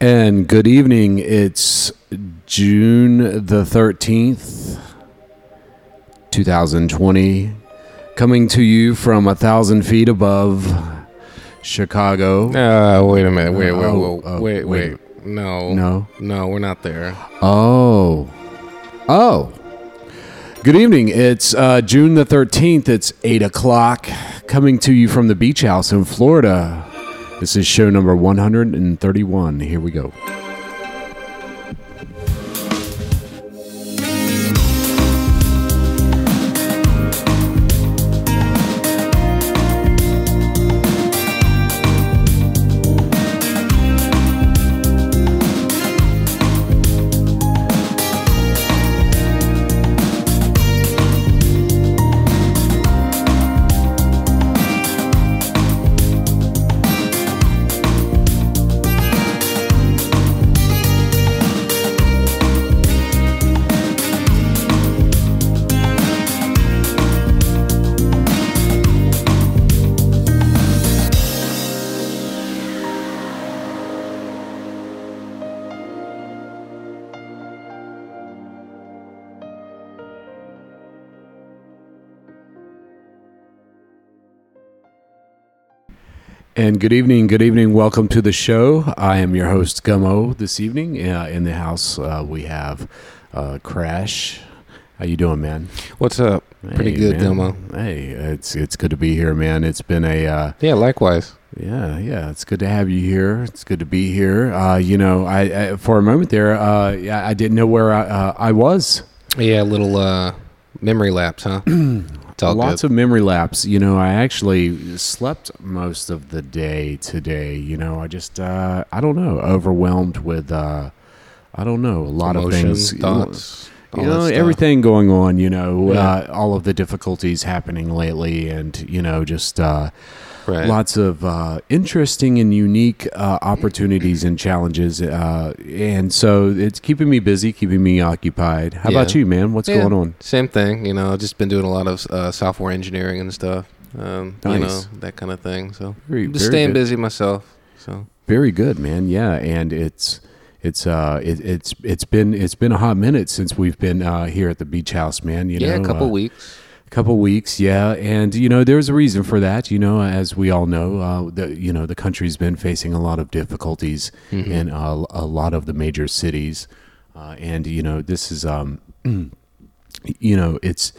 And good evening. It's June the 13th, 2020, coming to you from a thousand feet above Chicago. Uh, wait a minute. Wait, wait, Oh, wait, oh, wait, wait. wait. No. No. No, we're not there. Oh. Oh. Good evening. It's uh, June the 13th. It's 8 o'clock. Coming to you from the beach house in Florida. This is show number 131. Here we go. And good evening, good evening. Welcome to the show. I am your host, Gummo. This evening, uh, in the house, uh, we have uh, Crash. How you doing, man? What's up? Pretty Hey, good, man. Dilmo. Hey, it's it's good to be here, man. It's been a uh, Yeah, likewise. yeah, yeah. It's good to have you here. It's good to be here. Uh, you know, I, I for a moment there, uh, yeah, I didn't know where I, uh, I was. Yeah, a little uh, memory lapse, huh? Lots good. of memory lapse. You know, I actually slept most of the day today. You know, I just uh, I don't know, overwhelmed with uh, I don't know, a lot Emotions, of things. thoughts. You know, everything going on. You know, Yeah. uh, all of the difficulties happening lately, and you know, just uh, Right. lots of uh, interesting and unique uh, opportunities and challenges. Uh, and so it's keeping me busy, keeping me occupied. How about you, man? What's Yeah, going on? Same thing. You know, just been doing a lot of uh, software engineering and stuff. Um, You know, that kind of thing. So Very, just very staying good. busy myself. So Very good, man. Yeah, and it's it's uh it, it's it's been it's been a hot minute since we've been uh, here at the beach house, man. You yeah, know, a couple uh, weeks. Couple weeks, yeah, and you know there's a reason for that. You know, as we all know, uh, the you know the country's been facing a lot of difficulties Mm-hmm. in uh, a lot of the major cities, uh, and you know this is um, you know it's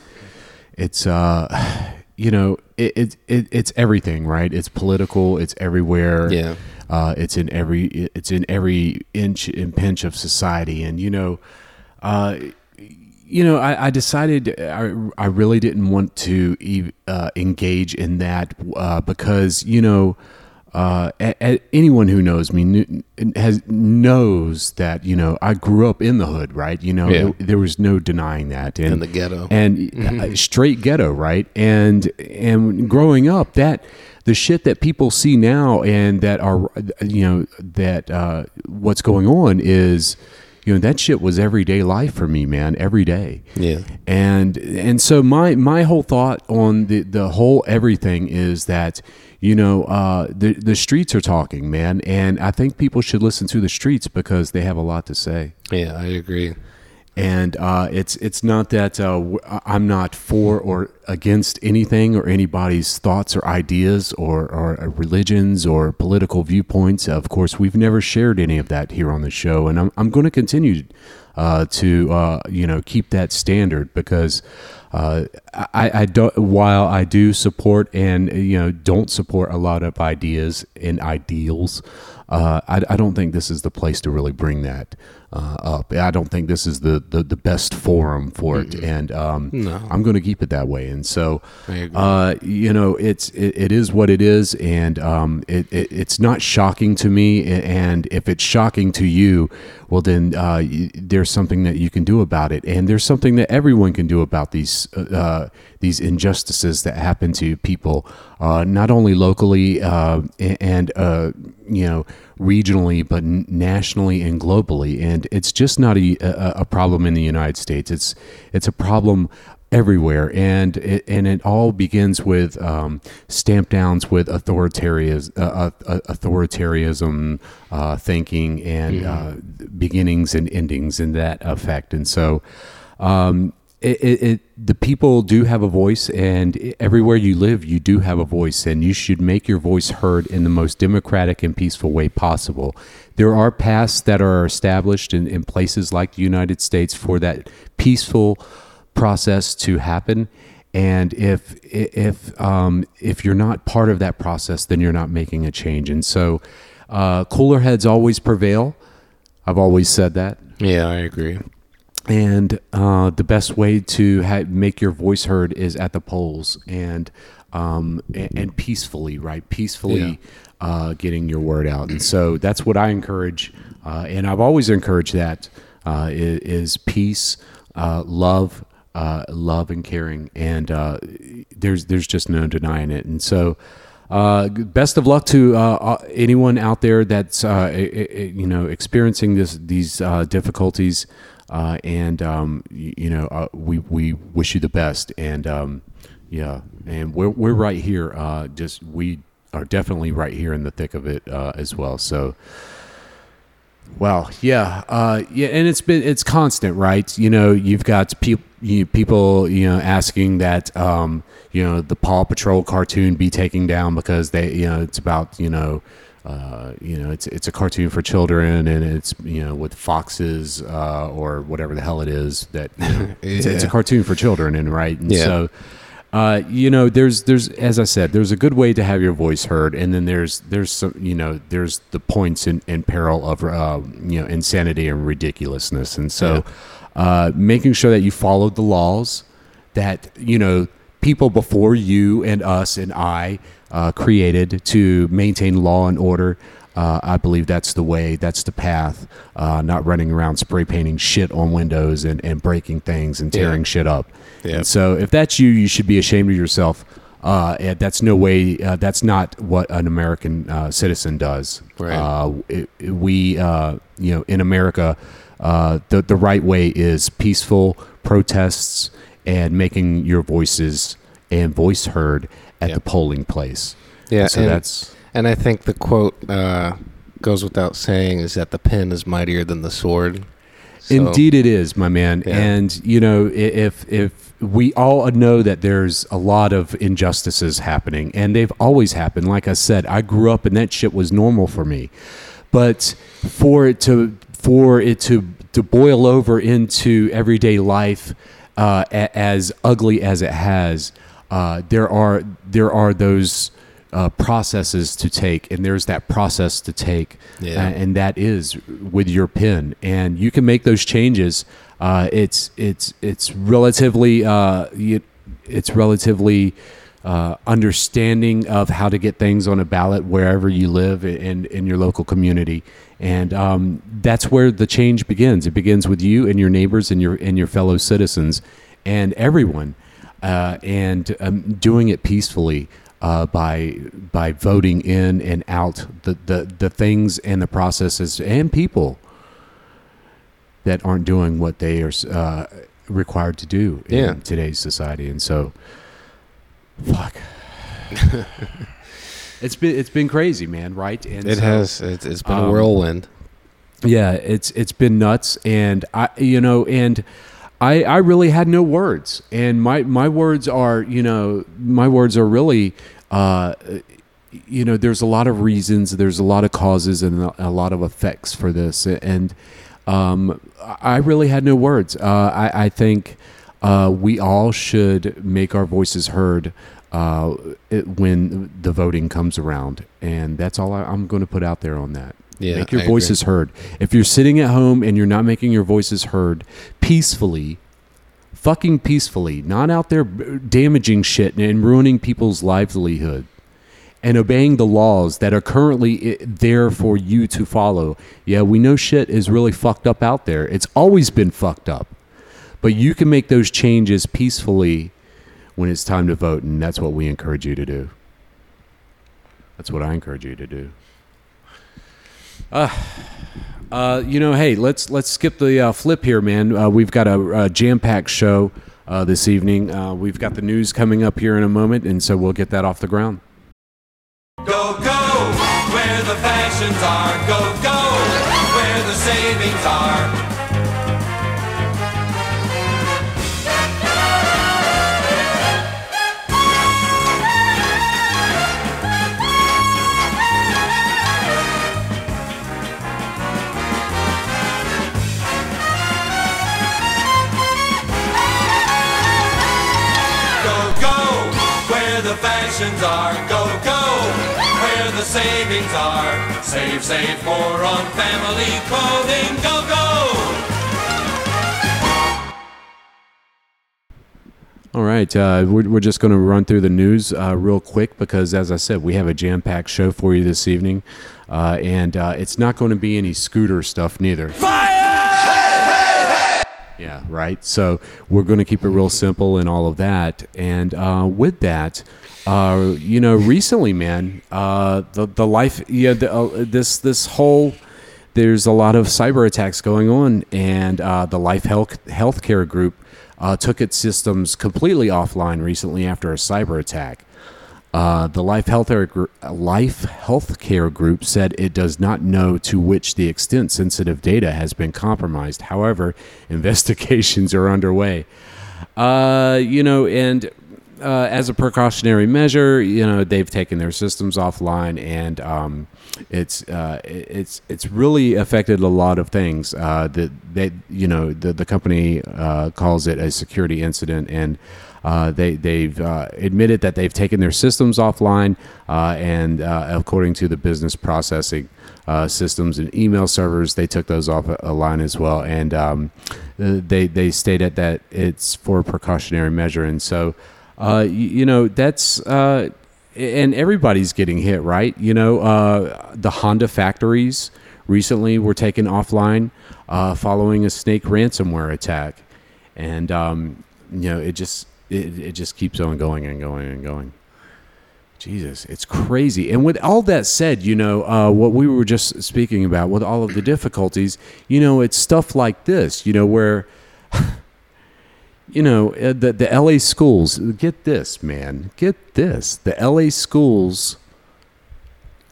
it's uh, you know it, it, it it's everything, right? It's political. It's everywhere. Yeah. Uh, it's in every it's in every inch and pinch of society, and you know, uh, you know, I, I decided I, I really didn't want to uh, engage in that uh, because you know, uh, a, a- anyone who knows me kn- has knows that you know I grew up in the hood, right? You know, Yeah. there, there was no denying that, and In the ghetto. and uh, straight ghetto, right? And and growing up, that the shit that people see now and that are you know that uh, what's going on is you know that shit was everyday life for me, man, every day. Yeah. And and so my my whole thought on the the whole everything is that you know uh, the the streets are talking, man, and I think people should listen to the streets because they have a lot to say Yeah, I agree. And uh, it's it's not that uh, I'm not for or against anything or anybody's thoughts or ideas or, or uh, religions or political viewpoints. Of course, we've never shared any of that here on the show, and I'm I'm going to continue uh, to uh, you know keep that standard because. Uh, I, I don't. While I do support and you know don't support a lot of ideas and ideals, I, I don't think this is the place to really bring that uh, up. I don't think this is the, the, the best forum for it, and um, No. I'm going to keep it that way. And so, uh, you know, it's it, it is what it is, and um, it, it it's not shocking to me. And if it's shocking to you, well, then uh, there's something that you can do about it, and there's something that everyone can do about these uh, uh, these injustices that happen to people, uh, not only locally uh, and uh, you know regionally, but nationally and globally. And it's just not a, a, problem in the United States. It's it's a problem everywhere, and it, and it all begins with um, stamp downs with authoritarianism, uh, uh, authoritarianism uh, thinking, and uh, beginnings and endings in that effect. And so, um, it, it, it, the people do have a voice, and everywhere you live, you do have a voice, and you should make your voice heard in the most democratic and peaceful way possible. There are paths that are established in, in places like the United States for that peaceful process to happen. And if if um, if you're not part of that process, then you're not making a change. And so, uh, cooler heads always prevail. I've always said that. Yeah, I agree. And uh, the best way to ha- make your voice heard is at the polls and um, and, and peacefully, right? Peacefully Yeah. uh, getting your word out. And so that's what I encourage, uh, and I've always encouraged that uh, is, is peace, uh, love, uh, love and caring, and uh, there's there's just no denying it. And so. Uh, best of luck to uh, anyone out there that's uh, you know experiencing this these uh, difficulties, uh, and um, you, you know uh, we we wish you the best. And um, yeah, and we're we're right here. Uh, just we are definitely right here in the thick of it uh, as well. So. Well, yeah, uh, yeah, and it's been it's constant, right? You know, you've got people you, people you know asking that um, you know the Paw Patrol cartoon be taken down because they you know it's about you know uh, you know it's it's a cartoon for children and it's you know with foxes uh, or whatever the hell it is that you know, it's, it's a cartoon for children and right and Yeah. so uh, you know, there's there's as I said, there's a good way to have your voice heard, and then there's there's some you know there's the points in, in peril of uh, you know insanity and ridiculousness, and so uh, making sure that you follow the laws that you know people before you and us and I uh, created to maintain law and order. Uh, I believe that's the way, that's the path. Uh, not running around spray painting shit on windows and, and breaking things and Yeah. tearing shit up. Yeah. And so if that's you, you should be ashamed of yourself. Uh, and that's no way. Uh, that's not what an American uh, citizen does. Right. Uh, it, it- we, uh, you know, in America, uh, the the right way is peaceful protests and making your voices and voice heard at Yeah. the polling place. Yeah, So and, that's and I think the quote uh, goes without saying is that the pen is mightier than the sword. So- Indeed, it is, my man. Yeah. And you know, if if we all know that there's a lot of injustices happening, and they've always happened. Like I said, I grew up and that shit was normal for me. But for it to for it to to boil over into everyday life uh, as ugly as it has, uh, there are there are those uh, processes to take, and there's that process to take, Yeah. uh, and that is with your pen, and you can make those changes. Uh, it's it's it's relatively uh, it's relatively uh, understanding of how to get things on a ballot wherever you live in in your local community, and um, that's where the change begins. It begins with you and your neighbors and your and your fellow citizens, and everyone, uh, and um, doing it peacefully. Uh, by by voting in and out the, the, the things and the processes and people that aren't doing what they are uh, required to do in Yeah. today's society. And so, fuck. it's been it's been crazy, man. Right? And It so- has. It's, it's been a um, whirlwind. yeah, it's it's been nuts, and I you know, and I I really had no words, and my my words are you know my words are really. Uh, you know, there's a lot of reasons, there's a lot of causes, and a, lot of effects for this, and um, I really had no words. Uh, I, I think uh, we all should make our voices heard uh, it, when the voting comes around, and that's all I, I'm going to put out there on that. Yeah, make your I agree. voices heard. If you're sitting at home and you're not making your voices heard peacefully, fucking peacefully, not out there damaging shit and ruining people's livelihood, and obeying the laws that are currently there for you to follow. Yeah, we know shit is really fucked up out there. It's always been fucked up. But you can make those changes peacefully when it's time to vote, and that's what we encourage you to do. That's what I encourage you to do. Uh, uh, you know, hey, let's let's skip the uh, flip here, man. Uh, we've got a, a jam-packed show uh, this evening. Uh, we've got the news coming up here in a moment, and so we'll get that off the ground. Go, go, where the fashions are. Go, go, where the savings are. Are. Go, go, where the savings are. Save, save more on family clothing. Go, go. All right, uh, we're, we're just going to run through the news uh, real quick because, as I said, we have a jam packed show for you this evening. Uh, and uh, it's not going to be any scooter stuff, neither. Yeah, right. So we're going to keep it real simple and all of that. And uh, with that, uh, you know, recently, man, uh, the the life, yeah, the, uh, this this whole there's a lot of cyber attacks going on, and uh, the Life Health Healthcare Group uh, took its systems completely offline recently after a cyber attack. Uh, the Life Healthcare Life Healthcare Group said it does not know to which the extent sensitive data has been compromised. However, investigations are underway. Uh, you know, and uh, as a precautionary measure, you know, they've taken their systems offline, and um, it's uh, it's it's really affected a lot of things. Uh, that that you know, the the company uh, calls it a security incident, and uh, they they've uh, admitted that they've taken their systems offline, and according to the business processing systems and email servers, they took those off a line as well, and um, they they stated that it's for precautionary measure, and so uh, you, you know that's. Uh, and everybody's getting hit, right? You know, uh, the Honda factories recently were taken offline uh, following a snake ransomware attack, and um, you know, it just it, it just keeps on going and going and going. Jesus, it's crazy. And with all that said, you know, uh, what we were just speaking about with all of the difficulties, you know, it's stuff like this, you know, where, you know, uh, the, the LA schools, get this, man, get this. The LA schools,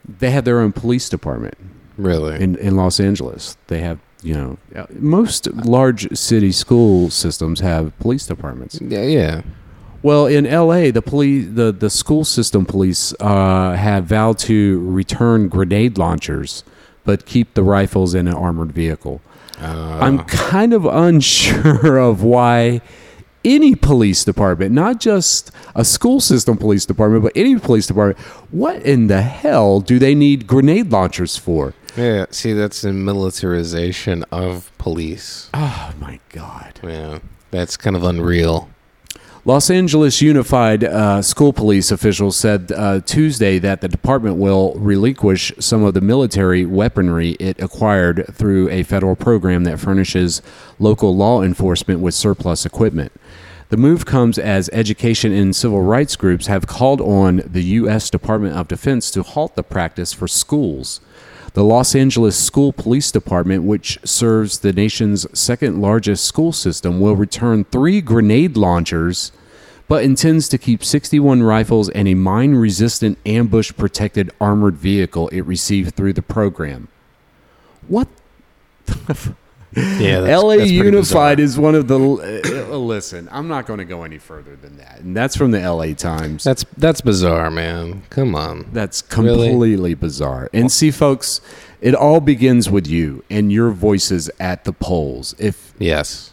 they have their own police department Really? in, in Los Angeles. They have, you know, most large city school systems have police departments. yeah, yeah. Well, in L.A., the police, the, the school system police, uh, have vowed to return grenade launchers, but keep the rifles in an armored vehicle. Uh, I'm kind of unsure of why any police department, not just a school system police department, but any police department, what in the hell do they need grenade launchers for? yeah. See, that's the militarization of police. Oh my God. Yeah, that's kind of unreal. Los Angeles Unified uh, School Police officials said uh, Tuesday that the department will relinquish some of the military weaponry it acquired through a federal program that furnishes local law enforcement with surplus equipment. The move comes as education and civil rights groups have called on the U.S. Department of Defense to halt the practice for schools. The Los Angeles School Police Department, which serves the nation's second largest school system, will return three grenade launchers, but intends to keep 61 rifles and a mine resistant ambush protected armored vehicle it received through the program. What? Yeah, that's, LA that's Unified bizarre. is one of the. Uh, listen, I'm not going to go any further than that. And that's from the LA Times. That's that's bizarre, man. Come on. That's Really? completely bizarre. And see, folks, it all begins with you and your voices at the polls. If Yes,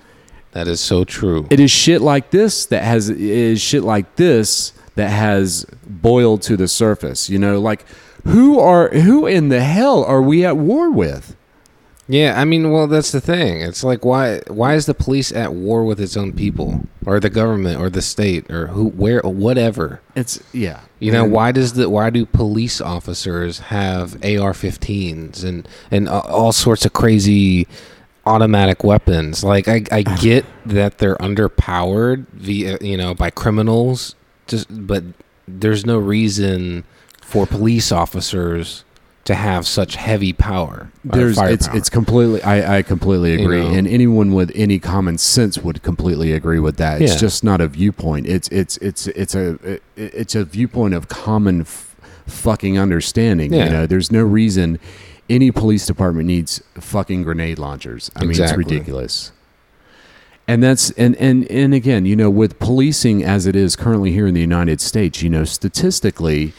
that is so true. it is shit like this that has is shit like this that has boiled to the surface, you know, like who are who in the hell are we at war with? Yeah, I mean, well, that's the thing. It's like why why is the police at war with its own people, or the government, or the state, or who, where, whatever? It's yeah. You know, And- why does the why do police officers have AR-15s and and all sorts of crazy automatic weapons? Like, I I get that they're underpowered via you know by criminals, just but there's no reason for police officers to have such heavy power. Uh, there's it's it's completely I, I completely You agree know. and anyone with any common sense would completely agree with that. It's Yeah. just not a viewpoint. It's it's it's it's a it, it's a viewpoint of common f- fucking understanding. Yeah. You know, there's no reason any police department needs fucking grenade launchers. I mean, Exactly. it's ridiculous. And that's and, and and again, you know, with policing as it is currently here in the United States, you know, statistically,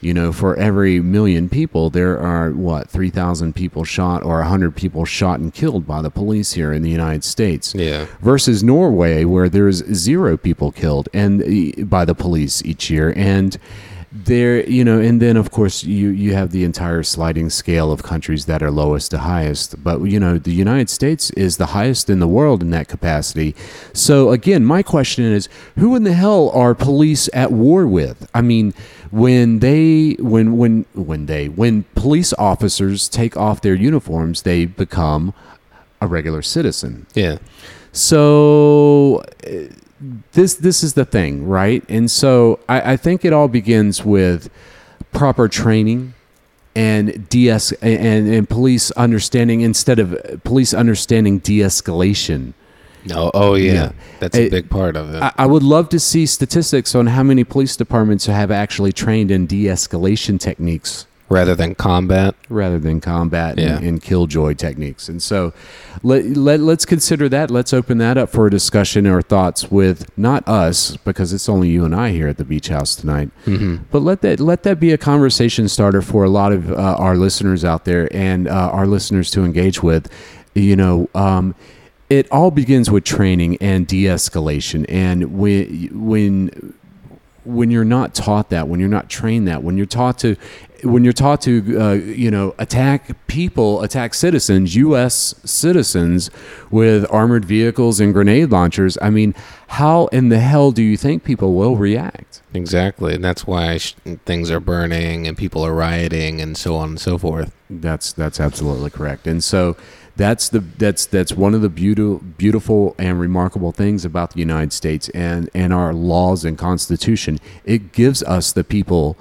you know, for every million people, there are what three thousand people shot or hundred people shot and killed by the police here in the United States. Yeah. Versus Norway, where there's zero people killed and by the police each year, and there, you know, and then of course you you have the entire sliding scale of countries that are lowest to highest. But you know, the United States is the highest in the world in that capacity. So again, my question is, who in the hell are police at war with? I mean, when they when when when they when police officers take off their uniforms, they become a regular citizen. Yeah. So uh, this this is the thing, right? And so I, I think it all begins with proper training and de-es- and and police understanding instead of police understanding de-escalation. Oh, oh yeah. Yeah. That's a big part of it. I, I would love to see statistics on how many police departments have actually trained in de-escalation techniques rather than combat. rather than combat Yeah. and, and killjoy techniques. And so let, let, let's consider that. Let's open that up for a discussion or thoughts with not us, because it's only you and I here at the beach house tonight. But let that let that be a conversation starter for a lot of uh, our listeners out there and uh, our listeners to engage with. You know, um, it all begins with training and de-escalation. And when when when you're not taught that, when you're not trained that, when you're taught to, when you're taught to, uh, you know, attack people, attack citizens, U.S. citizens with armored vehicles and grenade launchers, I mean, how in the hell do you think people will react? Exactly. And that's why sh- things are burning and people are rioting and so on and so forth. That's that's absolutely correct. And so that's the that's that's one of the beautiful beautiful and remarkable things about the United States and and our laws and constitution. It gives us the people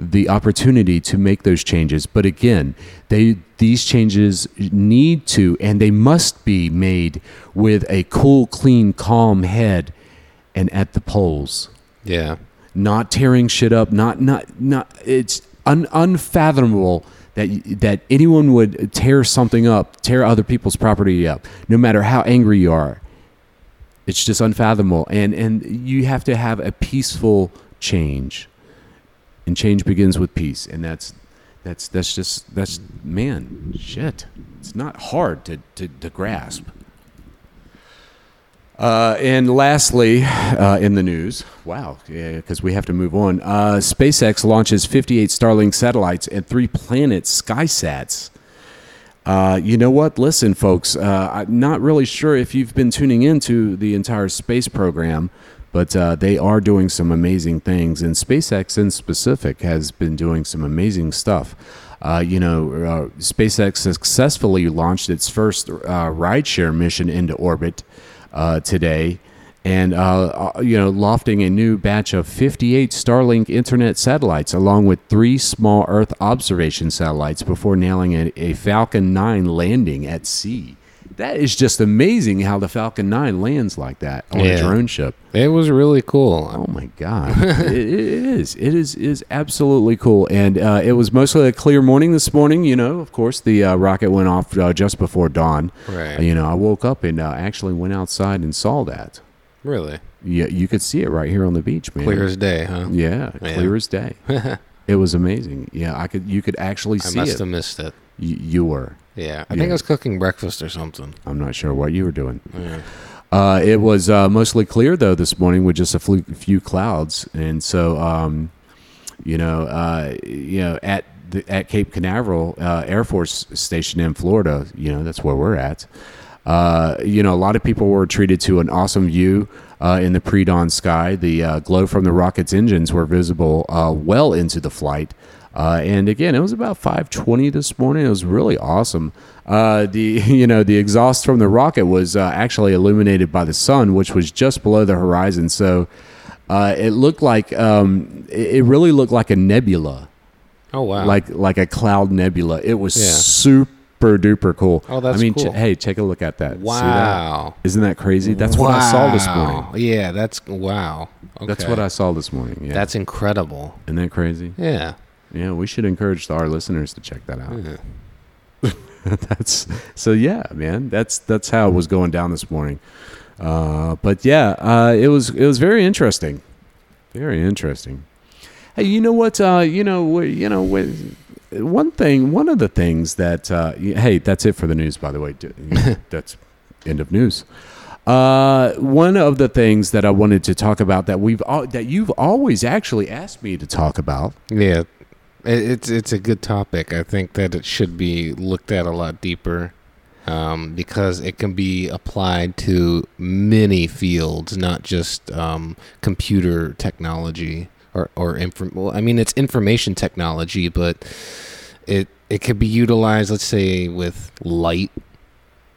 the opportunity to make those changes. But again, they these changes need to and they must be made with a cool, clean, calm head and at the polls Yeah. not tearing shit up not not not it's un, unfathomable that that anyone would tear something up tear other people's property up no matter how angry you are it's just unfathomable and and you have to have a peaceful change and change begins with peace and that's that's that's just that's man shit it's not hard to to, to grasp uh, and lastly, uh, in the news, wow, because we have to move on. Uh, SpaceX launches 58 Starlink satellites and three Planet SkySats. Uh, you know what? Listen, folks, uh, I'm not really sure if you've been tuning into the entire space program, but uh, they are doing some amazing things. And SpaceX, in specific, has been doing some amazing stuff. Uh, you know, uh, SpaceX successfully launched its first uh, rideshare mission into orbit uh, today. And, uh, uh, you know, lofting a new batch of 58 Starlink internet satellites, along with three small Earth observation satellites, before nailing a, a Falcon 9 landing at sea. That is just amazing how the Falcon 9 lands like that on a drone ship. It was really cool. Oh my god, it, it is. It is is absolutely cool, and uh, it was mostly a clear morning this morning. You know, of course, the uh, rocket went off uh, just before dawn. Right. Uh, you know, I woke up and uh, actually went outside and saw that. Really? Yeah, you could see it right here on the beach, man. Clear as day, huh? Yeah, Yeah. clear as day. it was amazing. Yeah, I could. You could actually I see it. I must have missed it. You, you were. Yeah. I Yeah. think I was cooking breakfast or something. I'm not sure what you were doing. Yeah. Uh, it was uh, mostly clear though this morning with just a few clouds, and so um, you know, uh, you know, at the, at Cape Canaveral uh, Air Force Station in Florida, you know, that's where we're at. Uh, you know, a lot of people were treated to an awesome view uh, in the pre-dawn sky. The uh, glow from the rocket's engines were visible uh, well into the flight. Uh, and again, it was about 5:20 this morning. It was really awesome. Uh, the you know the exhaust from the rocket was uh, actually illuminated by the sun, which was just below the horizon. So uh, it looked like um, it really looked like a nebula Oh, wow. Like like a cloud nebula. It was Yeah. super duper cool. Oh, that's I mean, cool. ch- hey, take a look at that. See that? Wow. Isn't that crazy? That's what I saw this morning. Wow. Yeah, that's wow. That's what I saw this morning. Yeah. That's incredible. Isn't that crazy? Yeah. Yeah, we should encourage our listeners to check that out. Yeah. that's so yeah, man. That's that's how it was going down this morning. Uh, but yeah, uh, it was it was very interesting, very interesting. Hey, you know what? Uh, you know, you know, one thing, one of the things that uh, hey, that's it for the news. By the way, that's end of news. Uh, one of the things that I wanted to talk about that we've that you've always actually asked me to talk about. Yeah. It, it's it's a good topic. I think that it should be looked at a lot deeper. Um, because it can be applied to many fields, not just um, computer technology or or inform. Well, I mean, it's information technology, but it it could be utilized. Let's say with light.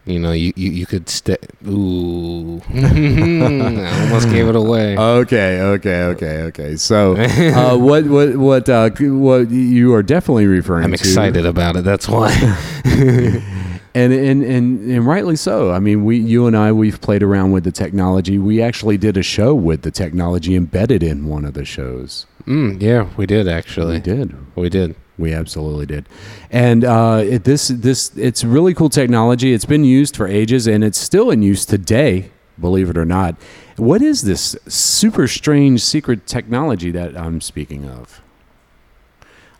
You know, you you, you could stay. Ooh, I almost gave it away. Okay, okay, okay, okay. So, uh, what, what, what, uh, what you are definitely referring to. I'm to? excited about it. That's why. and, and and and rightly so. I mean, we, you and I, we've played around with the technology. We actually did a show with the technology embedded in one of the shows. mm, yeah, we did actually. We did. We did. We absolutely did, and uh, it, this this it's really cool technology. It's been used for ages, and it's still in use today. Believe it or not, what is this super strange secret technology that I'm speaking of?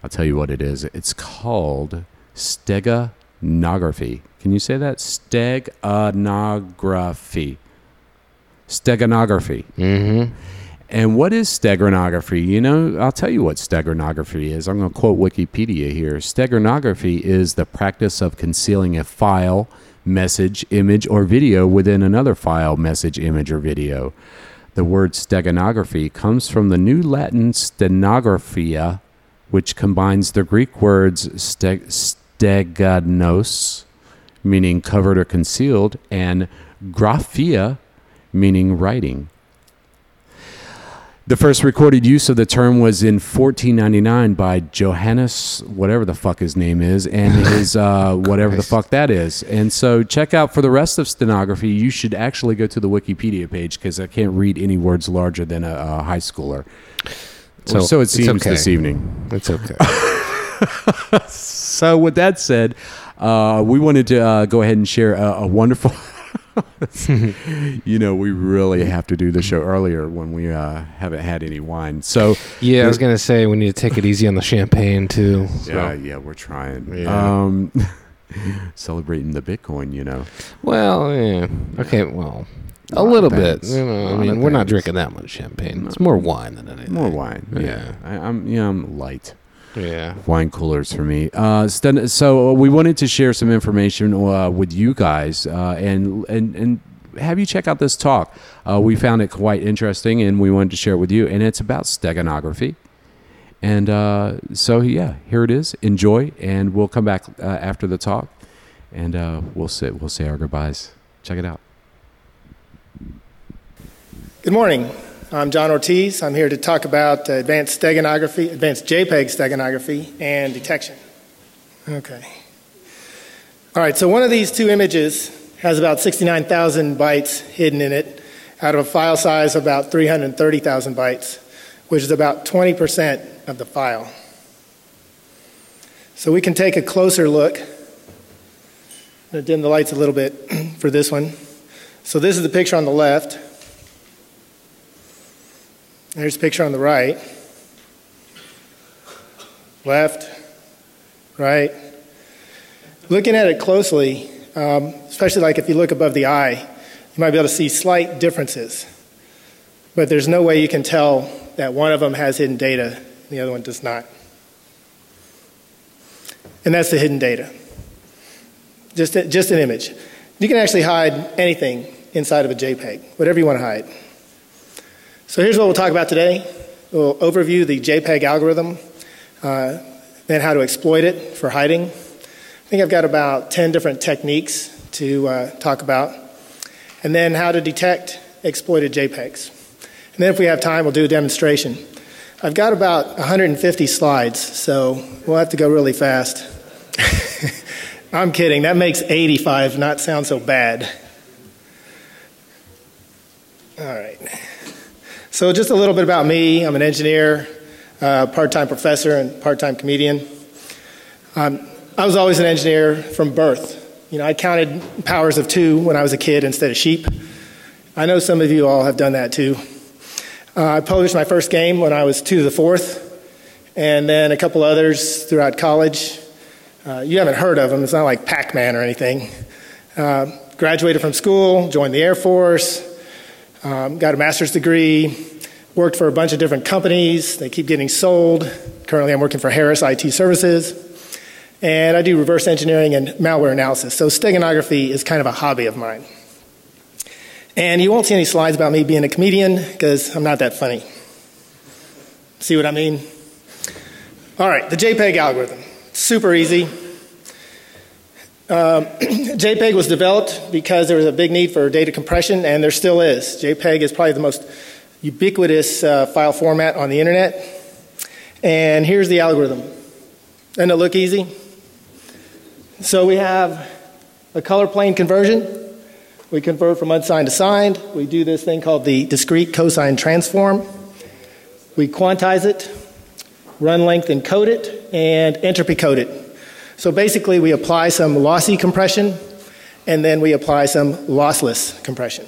I'll tell you what it is. It's called steganography. Can you say that? Steganography. Steganography. Mm-hmm. And what is steganography? You know, I'll tell you what steganography is. I'm going to quote Wikipedia here. Steganography is the practice of concealing a file, message, image, or video within another file, message, image, or video. The word steganography comes from the New Latin steganographia, which combines the Greek words ste- steganos, meaning covered or concealed, and graphia, meaning writing. The first recorded use of the term was in 1499 by Johannes, whatever the fuck his name is, and his uh, whatever the fuck that is. And so, check out for the rest of steganography. You should actually go to the Wikipedia page because I can't read any words larger than a, a high schooler. So, So, it seems okay. this evening. It's okay. So, with that said, uh, we wanted to uh, go ahead and share a, a wonderful. you know, we really have to do the show earlier when we uh, haven't had any wine. So, yeah, I was gonna say we need to take it easy on the champagne too. So. yeah, yeah, we're trying. Yeah. Um, celebrating the Bitcoin, you know. Well, yeah. Okay. Well, A a little bit. You know, I mean, we're not drinking that much champagne. It's more wine than anything. More wine. Yeah. Yeah. I, I'm, yeah, I'm light. Yeah. wine coolers for me. Uh, so we wanted to share some information uh, with you guys uh, and and and have you check out this talk. Uh, we found it quite interesting, and we wanted to share it with you. And it's about steganography. And uh, so yeah, here it is. Enjoy, and we'll come back uh, after the talk, and uh, we'll sit. We'll say our goodbyes. Check it out. Good morning. I'm John Ortiz. I'm here to talk about uh, advanced steganography, advanced JPEG steganography, and detection. Okay. All right, so one of these two images has about 69,000 bytes hidden in it out of a file size of about 330,000 bytes, which is about 20% of the file. So we can take a closer look. I'm dim the lights a little bit for this one. So this is the picture on the left. There's a picture on the right. Left, right. Looking at it closely, um, especially like if you look above the eye, you might be able to see slight differences. But there's no way you can tell that one of them has hidden data and the other one does not. And that's the hidden data. Just, just an image. You can actually hide anything inside of a JPEG, whatever you want to hide. So here's what we'll talk about today. We'll overview the JPEG algorithm, uh, then how to exploit it for hiding. I think I've got about 10 different techniques to uh, talk about, and then how to detect exploited JPEGs. And then if we have time, we'll do a demonstration I've got about 150 slides, so we'll have to go really fast. I'm kidding. That makes 85 not sound so bad. All right. So, just a little bit about me. I'm an engineer, uh, part time professor, and part time comedian. Um, I was always an engineer from birth. You know, I counted powers of two when I was a kid instead of sheep. I know some of you all have done that too. Uh, I published my first game when I was two to the fourth, and then a couple others throughout college. Uh, you haven't heard of them, it's not like Pac Man or anything. Uh, graduated from school, joined the Air Force, um, got a master's degree, worked for a bunch of different companies. They keep getting sold. Currently, I'm working for Harris IT Services. And I do reverse engineering and malware analysis. So, steganography is kind of a hobby of mine. And you won't see any slides about me being a comedian because I'm not that funny. See what I mean? All right, the JPEG algorithm. Super easy. Um, JPEG was developed because there was a big need for data compression, and there still is. JPEG is probably the most ubiquitous uh, file format on the internet. And here's the algorithm. Doesn't it look easy? So we have a color plane conversion. We convert from unsigned to signed. We do this thing called the discrete cosine transform. We quantize it, run length encode it, and entropy code it. So basically, we apply some lossy compression and then we apply some lossless compression.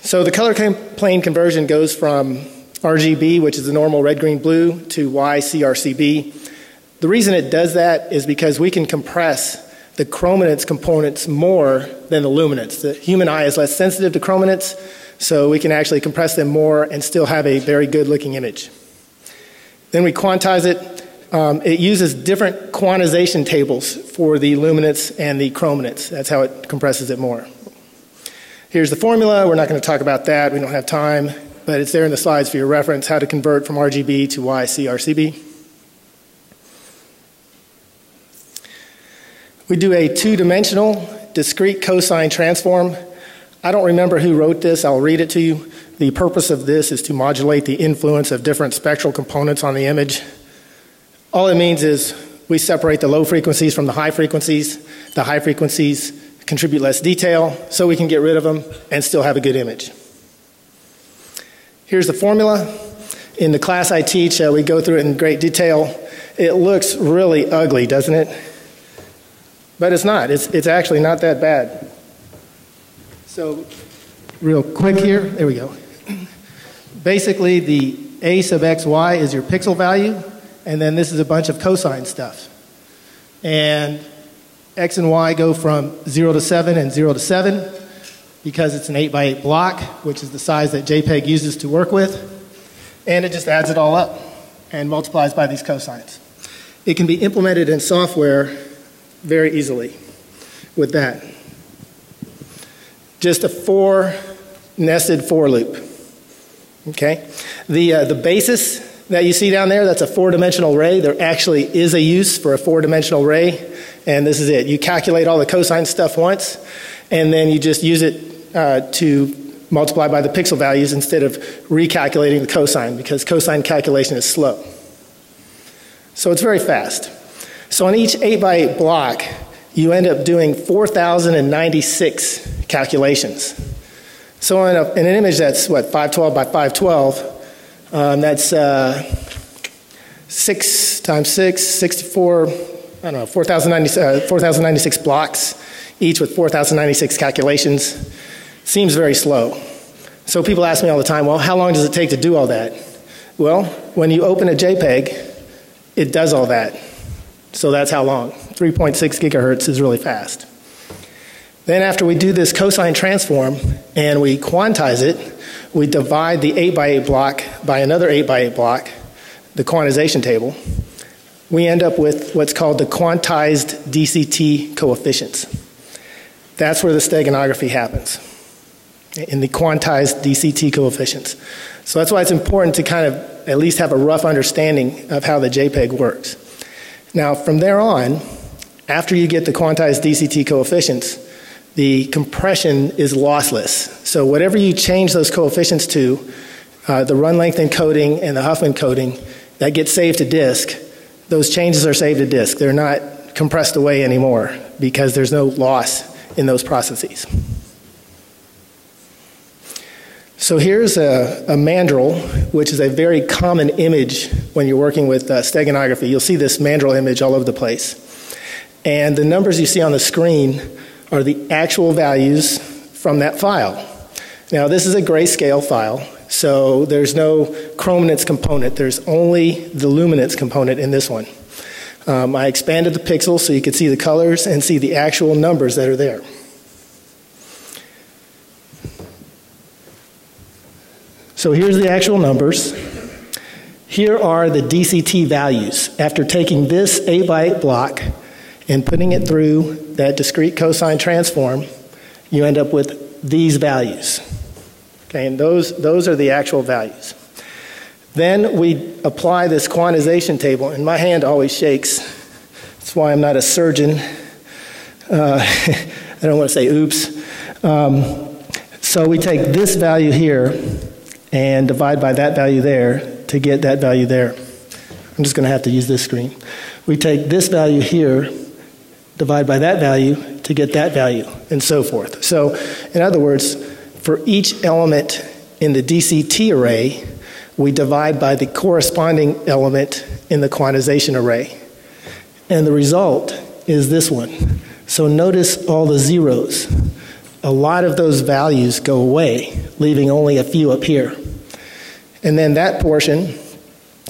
So the color plane conversion goes from RGB, which is the normal red, green, blue, to YCRCB. The reason it does that is because we can compress the chrominance components more than the luminance. The human eye is less sensitive to chrominance, so we can actually compress them more and still have a very good looking image. Then we quantize it. Um, it uses different quantization tables for the luminance and the chrominance. That's how it compresses it more. Here's the formula. We're not going to talk about that. We don't have time, but it's there in the slides for your reference how to convert from RGB to YCRCB. We do a two dimensional discrete cosine transform. I don't remember who wrote this, I'll read it to you. The purpose of this is to modulate the influence of different spectral components on the image. All it means is we separate the low frequencies from the high frequencies. The high frequencies contribute less detail, so we can get rid of them and still have a good image. Here's the formula. In the class I teach, uh, we go through it in great detail. It looks really ugly, doesn't it? But it's not. It's, it's actually not that bad. So, real quick here, there we go. Basically, the a sub xy is your pixel value, and then this is a bunch of cosine stuff. And x and y go from 0 to 7 and 0 to 7 because it's an 8 by 8 block, which is the size that JPEG uses to work with. And it just adds it all up and multiplies by these cosines. It can be implemented in software very easily with that. Just a four nested for loop. Okay? The, uh, the basis that you see down there, that's a four dimensional ray. There actually is a use for a four dimensional ray, and this is it. You calculate all the cosine stuff once, and then you just use it uh, to multiply by the pixel values instead of recalculating the cosine because cosine calculation is slow. So it's very fast. So on each 8 by 8 block, you end up doing 4,096 calculations. So in, a, in, an image that's, what, 512 by 512, um, that's uh, 6 times 6, 64, I don't know, 4,096 uh, blocks, each with 4,096 calculations. Seems very slow. So people ask me all the time, well, how long does it take to do all that? Well, when you open a JPEG, it does all that. So that's how long. 3.6 gigahertz is really fast. Then, after we do this cosine transform and we quantize it, we divide the 8 by 8 block by another 8 by 8 block, the quantization table. We end up with what's called the quantized DCT coefficients. That's where the steganography happens, in the quantized DCT coefficients. So that's why it's important to kind of at least have a rough understanding of how the JPEG works. Now, from there on, after you get the quantized DCT coefficients, the compression is lossless. So, whatever you change those coefficients to, uh, the run length encoding and the Huffman coding that gets saved to disk, those changes are saved to disk. They're not compressed away anymore because there's no loss in those processes. So here's a, a, mandrill, which is a very common image when you're working with uh, steganography. You'll see this mandrill image all over the place. And the numbers you see on the screen are the actual values from that file. Now, this is a grayscale file, so there's no chrominance component. There's only the luminance component in this one. Um, I expanded the pixels so you could see the colors and see the actual numbers that are there. So here's the actual numbers. Here are the DCT values. After taking this 8 by 8 block and putting it through that discrete cosine transform, you end up with these values. Okay, and those, those are the actual values. Then we apply this quantization table, and my hand always shakes. That's why I'm not a surgeon. Uh, I don't want to say oops. Um, so we take this value here and divide by that value there to get that value there. I'm just going to have to use this screen. We take this value here divide by that value to get that value, and so forth. So, in other words, for each element in the DCT array, we divide by the corresponding element in the quantization array. And the result is this one. So notice all the zeros. A lot of those values go away, leaving only a few up here. And then that portion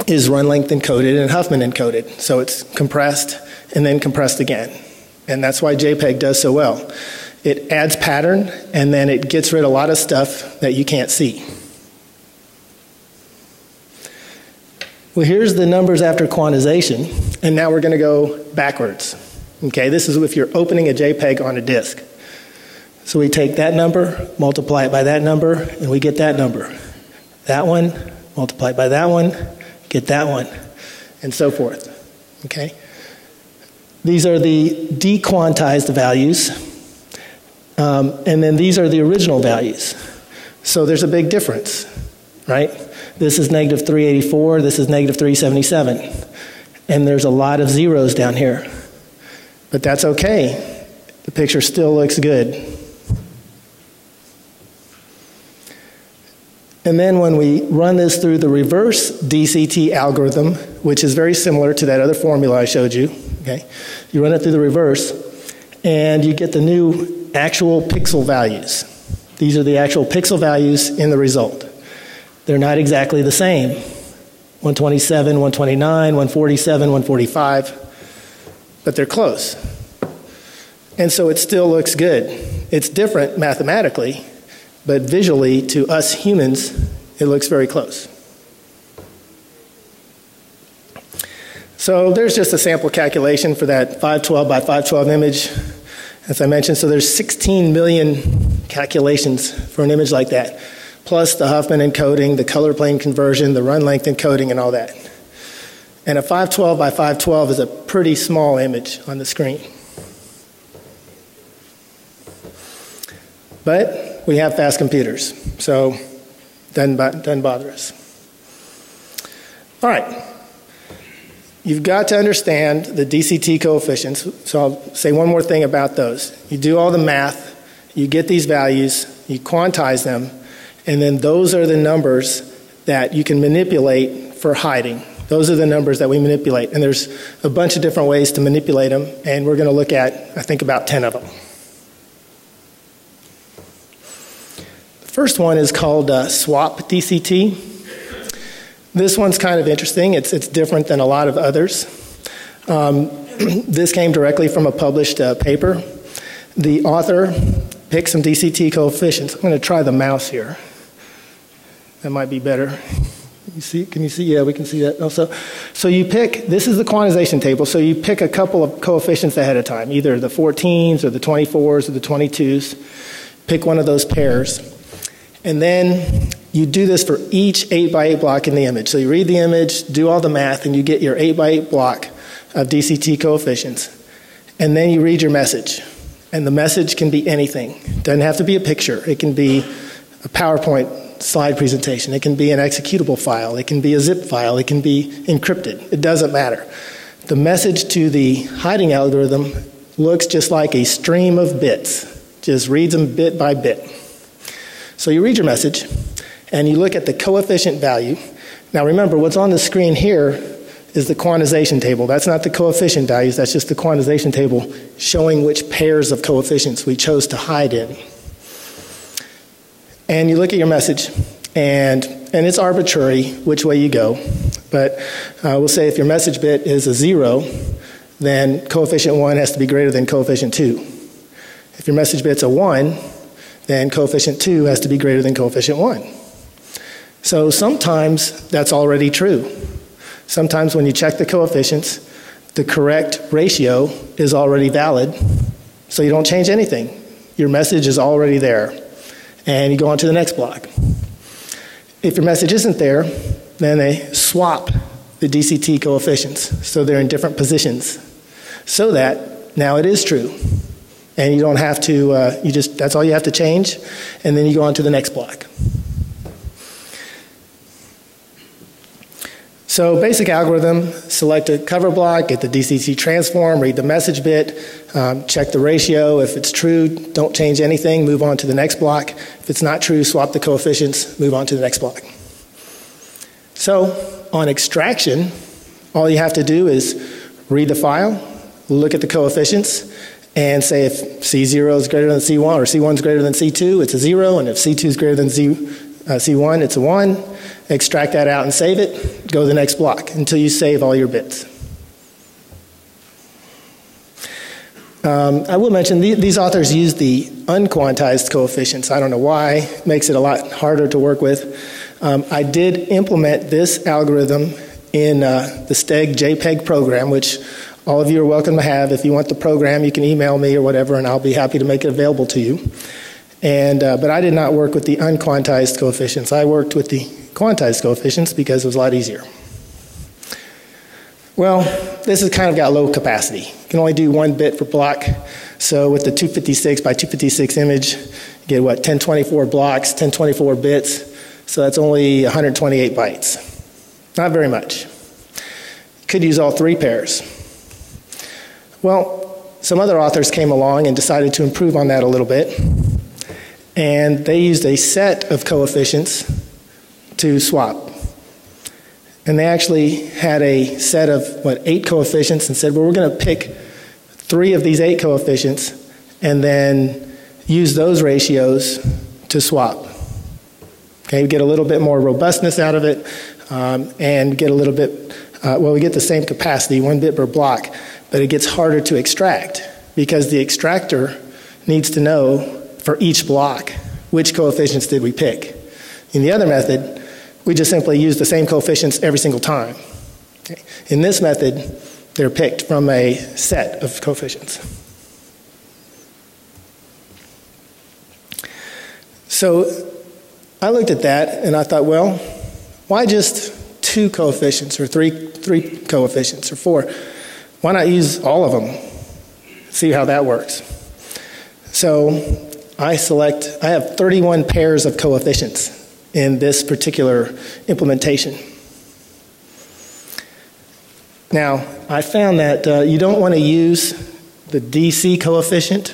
is run length encoded and Huffman encoded. So it's compressed and then compressed again. And that's why JPEG does so well. It adds pattern and then it gets rid of a lot of stuff that you can't see. Well, here's the numbers after quantization, and now we're going to go backwards. Okay, this is if you're opening a JPEG on a disk. So we take that number, multiply it by that number, and we get that number. That one, multiply it by that one, get that one, and so forth. Okay? These are the dequantized values, um, and then these are the original values. So there's a big difference, right? This is negative 384, this is negative 377. And there's a lot of zeros down here. But that's okay. The picture still looks good. And then when we run this through the reverse DCT algorithm, which is very similar to that other formula I showed you, okay? You run it through the reverse, and you get the new actual pixel values. These are the actual pixel values in the result. They're not exactly the same 127, 129, 147, 145, but they're close. And so it still looks good. It's different mathematically, but visually, to us humans, it looks very close. So there's just a sample calculation for that 512 by 512 image, as I mentioned. So there's 16 million calculations for an image like that, plus the Huffman encoding, the color plane conversion, the run length encoding, and all that. And a 512 by 512 is a pretty small image on the screen. But we have fast computers, so doesn't, doesn't bother us. All right. You've got to understand the DCT coefficients. So I'll say one more thing about those. You do all the math, you get these values, you quantize them, and then those are the numbers that you can manipulate for hiding. Those are the numbers that we manipulate. And there's a bunch of different ways to manipulate them, and we're going to look at, I think, about 10 of them. The first one is called uh, swap DCT. This one's kind of interesting. It's, it's different than a lot of others. Um, this came directly from a published uh, paper. The author picked some DCT coefficients. I'm going to try the mouse here. That might be better. You see? Can you see? Yeah, we can see that also. So you pick. This is the quantization table. So you pick a couple of coefficients ahead of time, either the 14s or the 24s or the 22s. Pick one of those pairs, and then you do this for each 8 by 8 block in the image. So you read the image, do all the math, and you get your 8 by 8 block of DCT coefficients. And then you read your message. And the message can be anything. It doesn't have to be a picture. It can be a PowerPoint slide presentation. It can be an executable file. It can be a zip file. It can be encrypted. It doesn't matter. The message to the hiding algorithm looks just like a stream of bits, just reads them bit by bit. So you read your message and you look at the coefficient value. Now remember, what's on the screen here is the quantization table. That's not the coefficient values, that's just the quantization table showing which pairs of coefficients we chose to hide in. And you look at your message, and, and it's arbitrary which way you go. But uh, we'll say if your message bit is a zero, then coefficient 1 has to be greater than coefficient 2. If your message bit's a 1, then coefficient 2 has to be greater than coefficient 1. So sometimes that's already true. Sometimes when you check the coefficients, the correct ratio is already valid, so you don't change anything. Your message is already there, and you go on to the next block. If your message isn't there, then they swap the DCT coefficients so they're in different positions so that now it is true. And you don't have to, uh, you just, that's all you have to change, and then you go on to the next block. So basic algorithm, select a cover block, get the DCT transform, read the message bit, um, check the ratio. If it's true, don't change anything, move on to the next block. If it's not true, swap the coefficients, move on to the next block. So on extraction, all you have to do is read the file, look at the coefficients, and say if C0 is greater than C1 or C1 is greater than C2, it's a 0, and if C2 is greater than uh, C1, it's a 1. Extract that out and save it, go to the next block until you save all your bits. Um, I will mention the, these authors use the unquantized coefficients. I don't know why, it makes it a lot harder to work with. Um, I did implement this algorithm in uh, the STEG JPEG program, which all of you are welcome to have. If you want the program, you can email me or whatever, and I'll be happy to make it available to you. And, uh, but I did not work with the unquantized coefficients. I worked with the quantized coefficients because it was a lot easier. Well, this has kind of got low capacity. You can only do one bit per block. So with the 256 by 256 image, you get what, 1024 blocks, 1024 bits. So that's only 128 bytes. Not very much. Could use all three pairs. Well, some other authors came along and decided to improve on that a little bit. And they used a set of coefficients to swap. And they actually had a set of, what, eight coefficients and said, well, we're going to pick three of these eight coefficients and then use those ratios to swap. Okay, we get a little bit more robustness out of it um, and get a little bit, uh, well, we get the same capacity, one bit per block, but it gets harder to extract because the extractor needs to know for each block which coefficients did we pick. In the other method, we just simply use the same coefficients every single time. Okay. In this method, they're picked from a set of coefficients. So I looked at that and I thought, well, why just two coefficients or three, three coefficients or four? Why not use all of them? See how that works. So I select, I have 31 pairs of coefficients in this particular implementation. Now, I found that uh, you don't want to use the DC coefficient,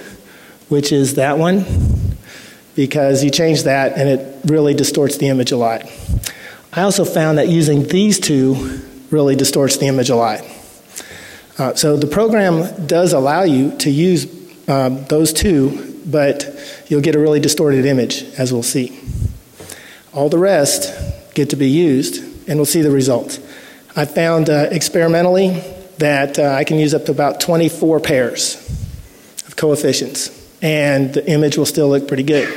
which is that one, because you change that and it really distorts the image a lot. I also found that using these two really distorts the image a lot. Uh, so the program does allow you to use um, those two, but you'll get a really distorted image, as we'll see. All the rest get to be used, and we'll see the results. I found uh, experimentally that uh, I can use up to about 24 pairs of coefficients, and the image will still look pretty good.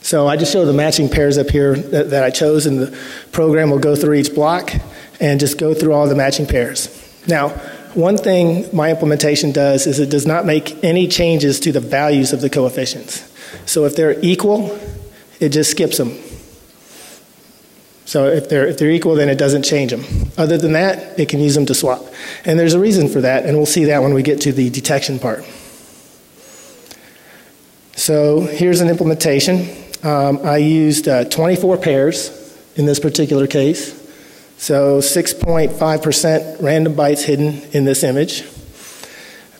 So I just show the matching pairs up here that, that I chose, and the program will go through each block and just go through all the matching pairs. Now, one thing my implementation does is it does not make any changes to the values of the coefficients. So if they're equal, it just skips them. So if they're, if they're equal, then it doesn't change them. Other than that, it can use them to swap. And there's a reason for that, and we'll see that when we get to the detection part. So here's an implementation. Um, I used uh, 24 pairs in this particular case. So 6.5% random bytes hidden in this image.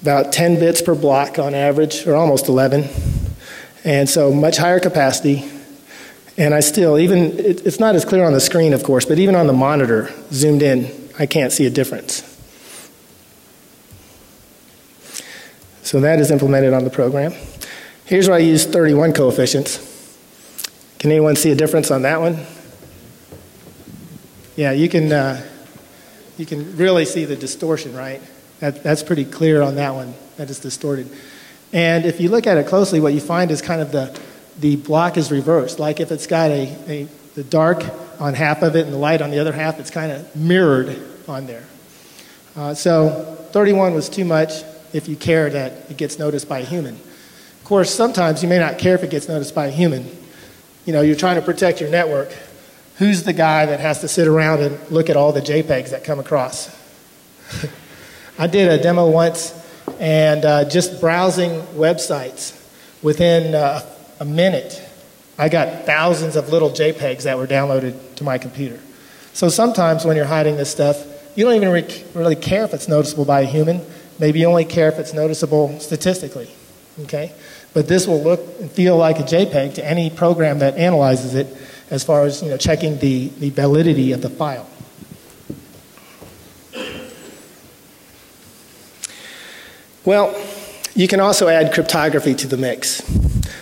About 10 bits per block on average, or almost 11. And so much higher capacity. And I still, even, it, it's not as clear on the screen, of course, but even on the monitor, zoomed in, I can't see a difference. So that is implemented on the program. Here's where I use 31 coefficients. Can anyone see a difference on that one? Yeah, you can, uh, you can really see the distortion, right? That, that's pretty clear on that one, that is distorted. And if you look at it closely, what you find is kind of the, the block is reversed. Like if it's got a, a the dark on half of it and the light on the other half, it's kind of mirrored on there. Uh, so 31 was too much if you care that it gets noticed by a human. Of course, sometimes you may not care if it gets noticed by a human. You know, you're trying to protect your network. Who's the guy that has to sit around and look at all the JPEGs that come across? I did a demo once and uh, just browsing websites within uh, a minute, I got thousands of little JPEGs that were downloaded to my computer. So sometimes when you're hiding this stuff, you don't even re- really care if it's noticeable by a human. Maybe you only care if it's noticeable statistically. Okay? But this will look and feel like a JPEG to any program that analyzes it as far as you know, checking the, the validity of the file. Well, you can also add cryptography to the mix.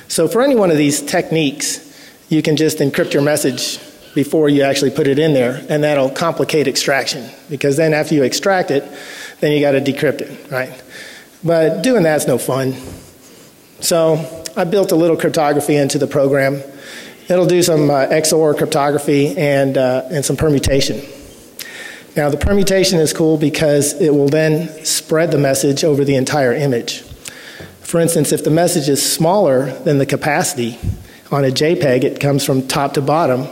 So for any one of these techniques, you can just encrypt your message before you actually put it in there, and that'll complicate extraction because then after you extract it, then you got to decrypt it, right? But doing that's no fun. So I built a little cryptography into the program. It'll do some uh, XOR cryptography and, uh, and some permutation. Now, the permutation is cool because it will then spread the message over the entire image. For instance, if the message is smaller than the capacity on a JPEG, it comes from top to bottom,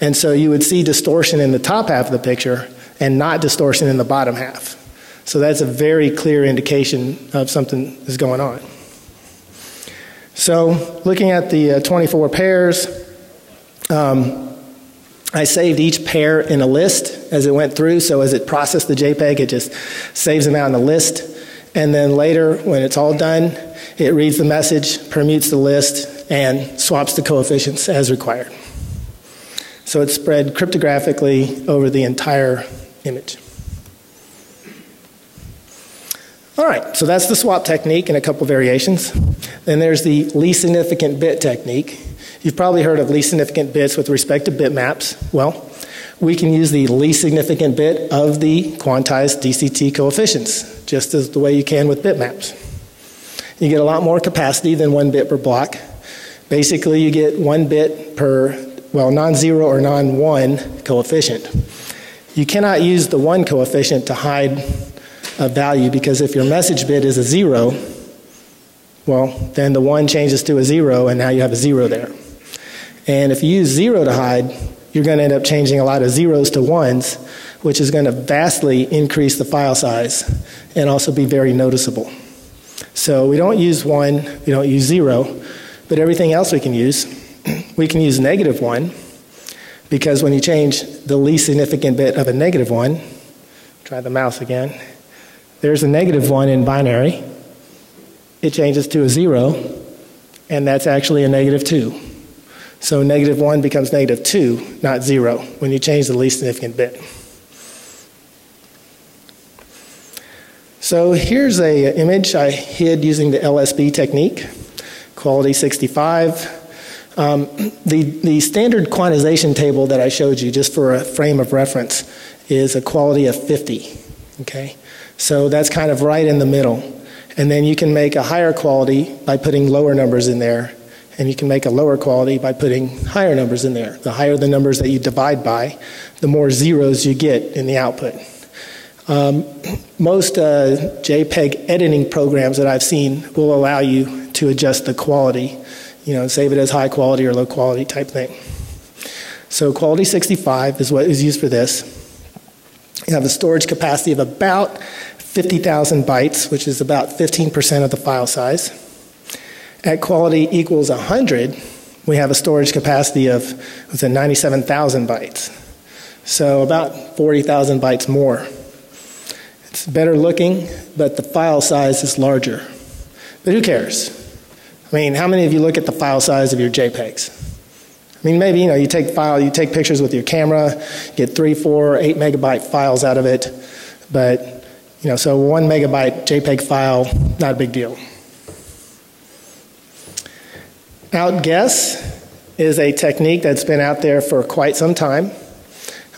and so you would see distortion in the top half of the picture and not distortion in the bottom half. So that's a very clear indication of something is going on. So, looking at the uh, 24 pairs, um, I saved each pair in a list as it went through. So as it processed the JPEG, it just saves them out in the list. And then later, when it's all done, it reads the message, permutes the list, and swaps the coefficients as required. So it's spread cryptographically over the entire image. All right, so that's the swap technique and a couple variations. Then there's the least significant bit technique. You've probably heard of least significant bits with respect to bitmaps. Well, we can use the least significant bit of the quantized DCT coefficients, just as the way you can with bitmaps. You get a lot more capacity than one bit per block. Basically, you get one bit per, well, non zero or non one coefficient. You cannot use the one coefficient to hide a value because if your message bit is a zero, well, then the one changes to a zero, and now you have a zero there. And if you use zero to hide, you're going to end up changing a lot of zeros to ones, which is going to vastly increase the file size and also be very noticeable. So we don't use one, we don't use zero, but everything else we can use. We can use negative one because when you change the least significant bit of a negative one, try the mouse again, there's a negative one in binary. It changes to a zero, and that's actually a negative two. So negative 1 becomes negative 2, not 0, when you change the least significant bit. So here's an image I hid using the LSB technique, quality 65. Um, the, the standard quantization table that I showed you, just for a frame of reference, is a quality of 50. Okay? So that's kind of right in the middle. And then you can make a higher quality by putting lower numbers in there and you can make a lower quality by putting higher numbers in there. The higher the numbers that you divide by, the more zeros you get in the output. Um, most uh, JPEG editing programs that I've seen will allow you to adjust the quality, you know, save it as high quality or low quality type thing. So quality 65 is what is used for this. You have a storage capacity of about 50,000 bytes, which is about 15% of the file size. At quality equals 100, we have a storage capacity of what's it, 97,000 bytes. So about 40,000 bytes more. It's better looking, but the file size is larger. But who cares? I mean, how many of you look at the file size of your JPEGs? I mean, maybe you know you take file, you take pictures with your camera, get three, four, eight megabyte files out of it, but you know, so one megabyte JPEG file, not a big deal. Outguess is a technique that's been out there for quite some time.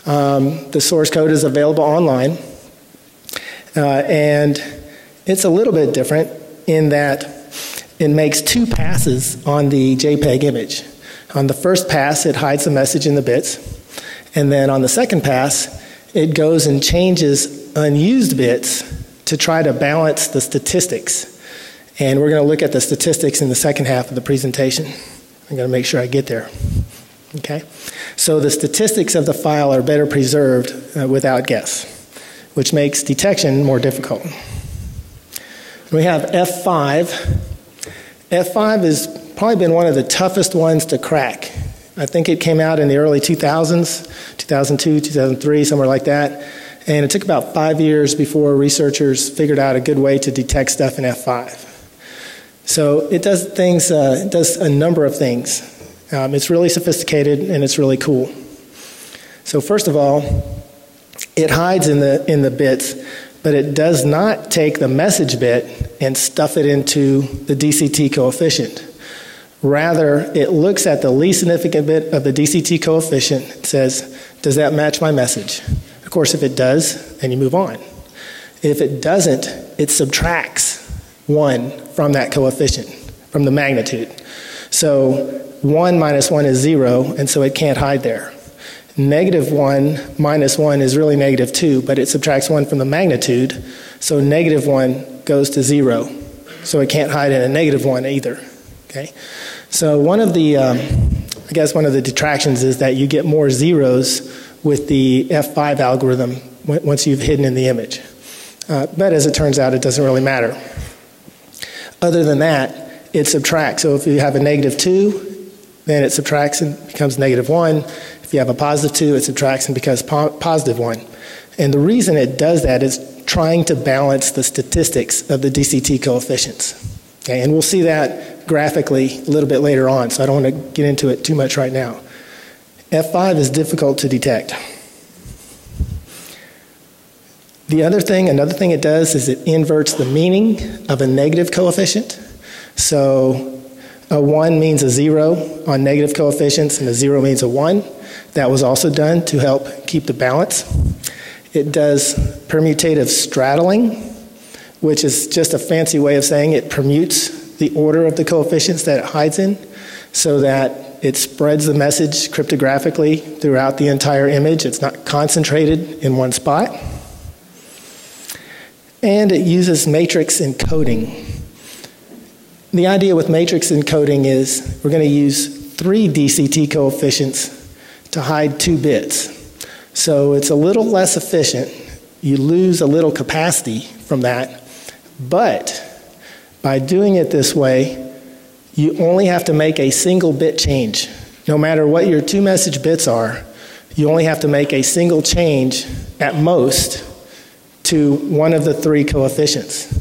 Um, the source code is available online, and it's a little bit different in that it makes two passes on the JPEG image. On the first pass, it hides the message in the bits, and then on the second pass, it goes and changes unused bits to try to balance the statistics. And we're going to look at the statistics in the second half of the presentation. I'm going to make sure I get there. Okay? So the statistics of the file are better preserved uh, with Outguess, which makes detection more difficult. We have F5. F5 has probably been one of the toughest ones to crack. I think it came out in the early 2000s, 2002, 2003, somewhere like that. And it took about five years before researchers figured out a good way to detect stuff in F5. So it does things, uh, it does a number of things. Um, it's really sophisticated and it's really cool. So first of all, it hides in the in the bits, but it does not take the message bit and stuff it into the DCT coefficient. Rather, it looks at the least significant bit of the DCT coefficient and says, does that match my message? Of course, if it does, then you move on. If it doesn't, it subtracts one from that coefficient, from the magnitude. So 1 minus 1 is 0, and so it can't hide there. Negative 1 minus 1 is really negative 2, but it subtracts 1 from the magnitude, so negative 1 goes to 0. So it can't hide in a negative 1 either. Okay? So one of the, um, I guess one of the detractions is that you get more zeros with the F5 algorithm once you've hidden in the image. Uh, but as it turns out, it doesn't really matter. Other than that, it subtracts. So if you have a negative 2, then it subtracts and becomes negative 1. You have a positive 2, it subtracts and becomes po- positive 1. And the reason it does that is trying to balance the statistics of the DCT coefficients. Okay, and we'll see that graphically a little bit later on, so I don't want to get into it too much right now. F5 is difficult to detect. The other thing, another thing it does is it inverts the meaning of a negative coefficient. So a 1 means a 0 on negative coefficients, and a 0 means a 1. That was also done to help keep the balance. It does permutative straddling, which is just a fancy way of saying it permutes the order of the coefficients that it hides in so that it spreads the message cryptographically throughout the entire image. It's not concentrated in one spot. And it uses matrix encoding. The idea with matrix encoding is we're going to use three DCT coefficients to hide two bits. So it's a little less efficient. You lose a little capacity from that, but by doing it this way, you only have to make a single bit change. No matter what your two message bits are, you only have to make a single change at most to one of the three coefficients.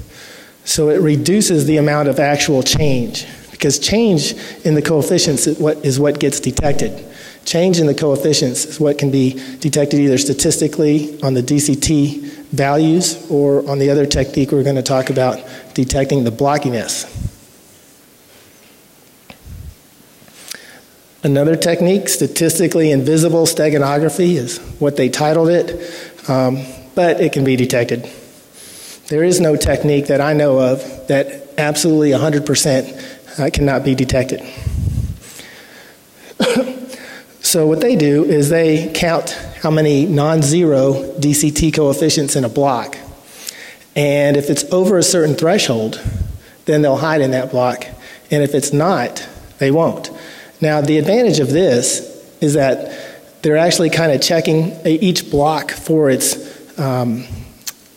So it reduces the amount of actual change because change in the coefficients is what, gets detected. Change in the coefficients is what can be detected either statistically on the DCT values or on the other technique we're going to talk about, detecting the blockiness. Another technique, statistically invisible steganography, is what they titled it, um, but it can be detected. There is no technique that I know of that absolutely 100% uh, cannot be detected. so, what they do is they count how many non zero DCT coefficients in a block. And if it's over a certain threshold, then they'll hide in that block. And if it's not, they won't. Now, the advantage of this is that they're actually kind of checking each block for its, um,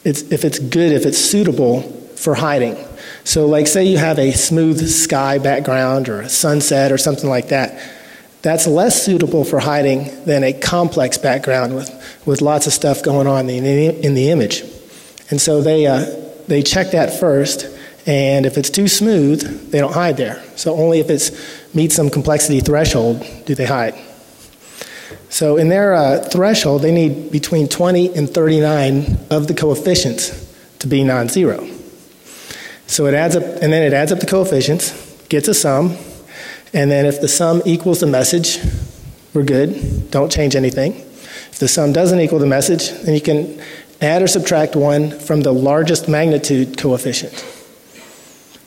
its, if it's good, if it's suitable for hiding. So, like, say you have a smooth sky background or a sunset or something like that, that's less suitable for hiding than a complex background with, with lots of stuff going on in the, in the image. And so they, uh, they check that first, and if it's too smooth, they don't hide there. So only if it meets some complexity threshold do they hide. So in their uh, threshold, they need between 20 and 39 of the coefficients to be non-zero. So it adds up, and then it adds up the coefficients, gets a sum, and then if the sum equals the message, we're good. Don't change anything. If the sum doesn't equal the message, then you can add or subtract one from the largest magnitude coefficient.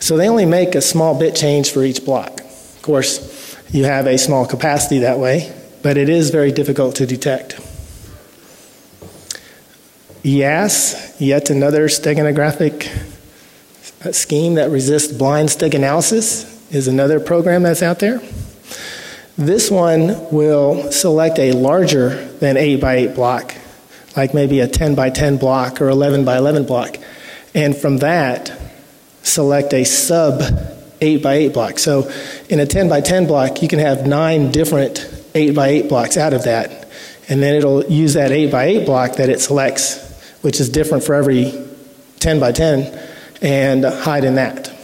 So they only make a small bit change for each block. Of course, you have a small capacity that way, but it is very difficult to detect. YASS, yet another steganographic scheme that resists blind steganalysis is another program that's out there. This one will select a larger than 8 by 8 block, like maybe a 10 by 10 block or 11 by 11 block. And from that, select a sub 8 by 8 block. So in a 10 by 10 block, you can have nine different 8 by 8 blocks out of that. And then it'll use that 8 by 8 block that it selects, which is different for every 10 by 10, and hide in that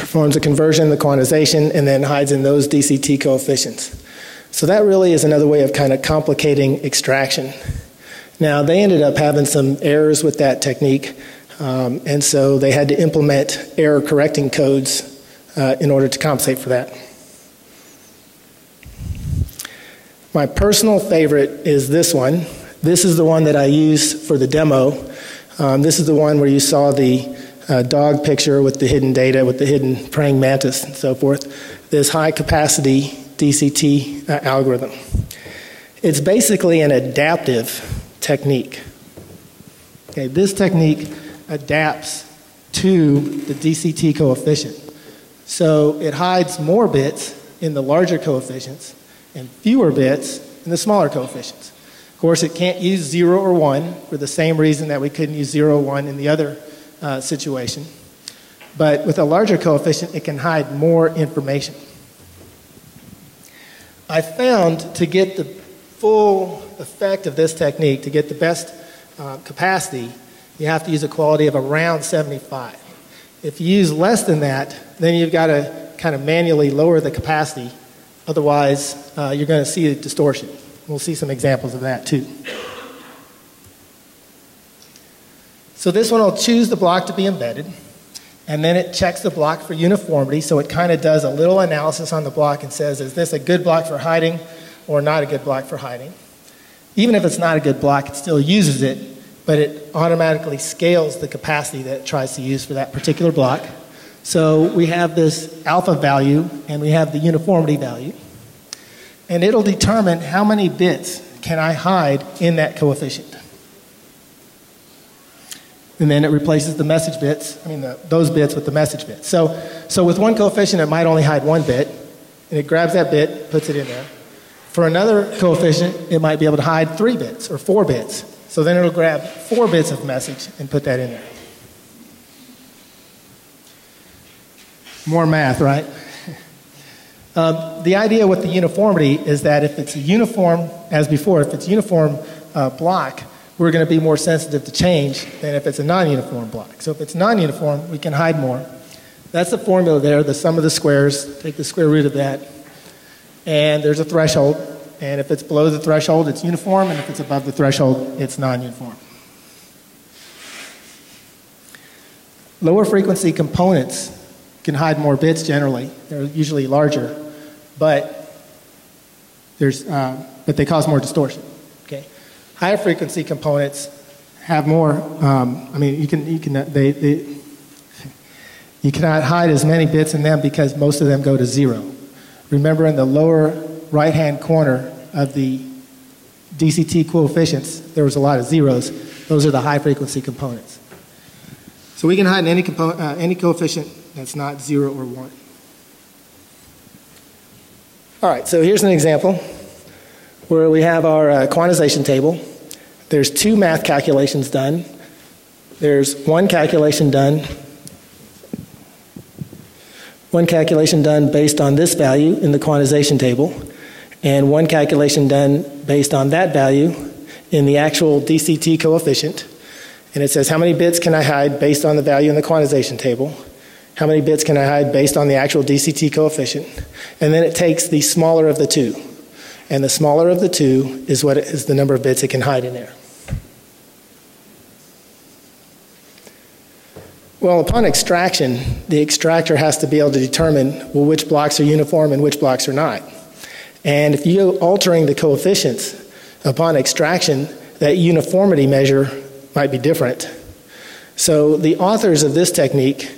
performs a conversion, the quantization, and then hides in those DCT coefficients. So that really is another way of kind of complicating extraction. Now, they ended up having some errors with that technique, um, and so they had to implement error correcting codes uh, in order to compensate for that. My personal favorite is this one. This is the one that I use for the demo. Um, this is the one where you saw the uh, dog picture with the hidden data, with the hidden praying mantis and so forth, this high capacity DCT uh, algorithm. It's basically an adaptive technique. Okay, this technique adapts to the DCT coefficient. So it hides more bits in the larger coefficients and fewer bits in the smaller coefficients. Of course, it can't use 0 or 1 for the same reason that we couldn't use 0 or 1 in the other uh, situation. But with a larger coefficient, it can hide more information. I found to get the full effect of this technique, to get the best uh, capacity, you have to use a quality of around 75. If you use less than that, then you've got to kind of manually lower the capacity. Otherwise, uh, you're going to see a distortion. We'll see some examples of that too. So this one will choose the block to be embedded, and then it checks the block for uniformity. So it kind of does a little analysis on the block and says, is this a good block for hiding or not a good block for hiding? Even if it's not a good block, it still uses it, but it automatically scales the capacity that it tries to use for that particular block. So we have this alpha value and we have the uniformity value. And it'll determine how many bits can I hide in that coefficient and then it replaces the message bits, I mean, the, those bits with the message bits. So, so with one coefficient, it might only hide one bit, and it grabs that bit, puts it in there. For another coefficient, it might be able to hide three bits or four bits. So then it'll grab four bits of message and put that in there. More math, right? Um, the idea with the uniformity is that if it's a uniform, as before, if it's uniform uh, block, we're going to be more sensitive to change than if it's a non-uniform block. So if it's non-uniform, we can hide more. That's the formula there, the sum of the squares. Take the square root of that. And there's a threshold. And if it's below the threshold, it's uniform. And if it's above the threshold, it's non-uniform. Lower frequency components can hide more bits generally. They're usually larger, but, there's, uh, but they cause more distortion. Higher frequency components have more. Um, I mean, you can you can they, they you cannot hide as many bits in them because most of them go to zero. Remember, in the lower right-hand corner of the DCT coefficients, there was a lot of zeros. Those are the high frequency components. So we can hide any, component, uh, any coefficient that's not zero or one. All right, so here's an example where we have our uh, quantization table. There's two math calculations done. There's one calculation done one calculation done based on this value in the quantization table, and one calculation done based on that value in the actual DCT coefficient. And it says how many bits can I hide based on the value in the quantization table, how many bits can I hide based on the actual DCT coefficient, and then it takes the smaller of the two. And the smaller of the two is what is the number of bits it can hide in there. Well, upon extraction, the extractor has to be able to determine well which blocks are uniform and which blocks are not. And if you're altering the coefficients upon extraction, that uniformity measure might be different. So the authors of this technique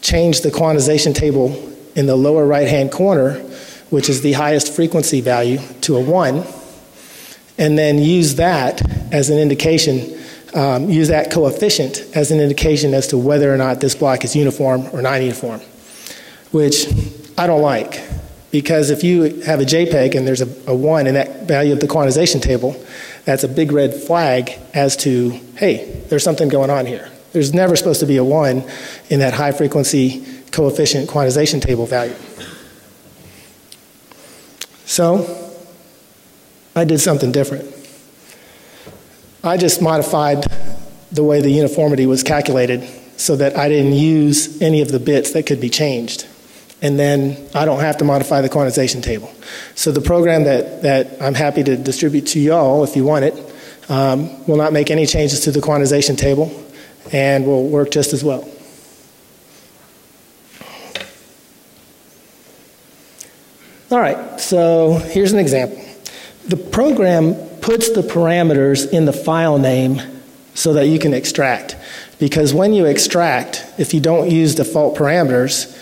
changed the quantization table in the lower right hand corner, which is the highest frequency value, to a 1, and then use that as an indication um, use that coefficient as an indication as to whether or not this block is uniform or non uniform, which I don't like. Because if you have a JPEG and there's a, a 1 in that value of the quantization table, that's a big red flag as to, hey, there's something going on here. There's never supposed to be a 1 in that high frequency coefficient quantization table value. So, I did something different. I just modified the way the uniformity was calculated so that I didn't use any of the bits that could be changed. And then I don't have to modify the quantization table. So the program that, that I'm happy to distribute to y'all, if you want it, um, will not make any changes to the quantization table and will work just as well. All right, so here's an example. The program puts the parameters in the file name so that you can extract. Because when you extract, if you don't use default parameters,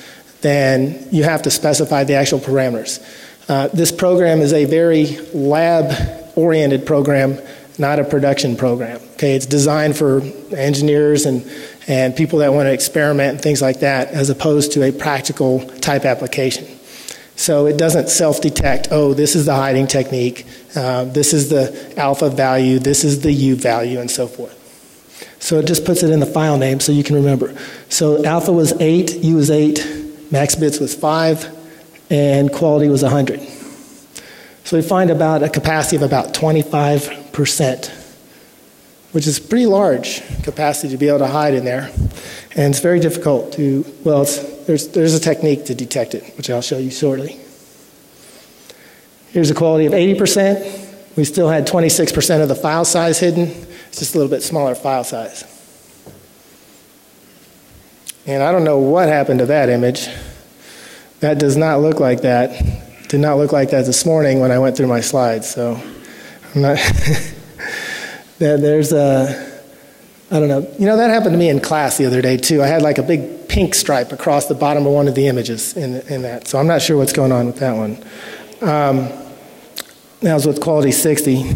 then you have to specify the actual parameters. Uh, this program is a very lab oriented program, not a production program. Okay, it's designed for engineers and, and people that want to experiment and things like that, as opposed to a practical type application. So it doesn't self detect, oh, this is the hiding technique, uh, this is the alpha value, this is the U value, and so forth. So it just puts it in the file name so you can remember. So alpha was 8, U was 8, max bits was 5, and quality was 100. So we find about a capacity of about 25%, which is pretty large capacity to be able to hide in there. And it's very difficult to, well, there's, there's a technique to detect it, which I'll show you shortly. Here's a quality of 80%. We still had 26% of the file size hidden. It's just a little bit smaller file size. And I don't know what happened to that image. That does not look like that. Did not look like that this morning when I went through my slides. So I'm not. there's a I don't know. You know, that happened to me in class the other day, too. I had like a big pink stripe across the bottom of one of the images in, in that. So I'm not sure what's going on with that one. Um, that was with quality 60.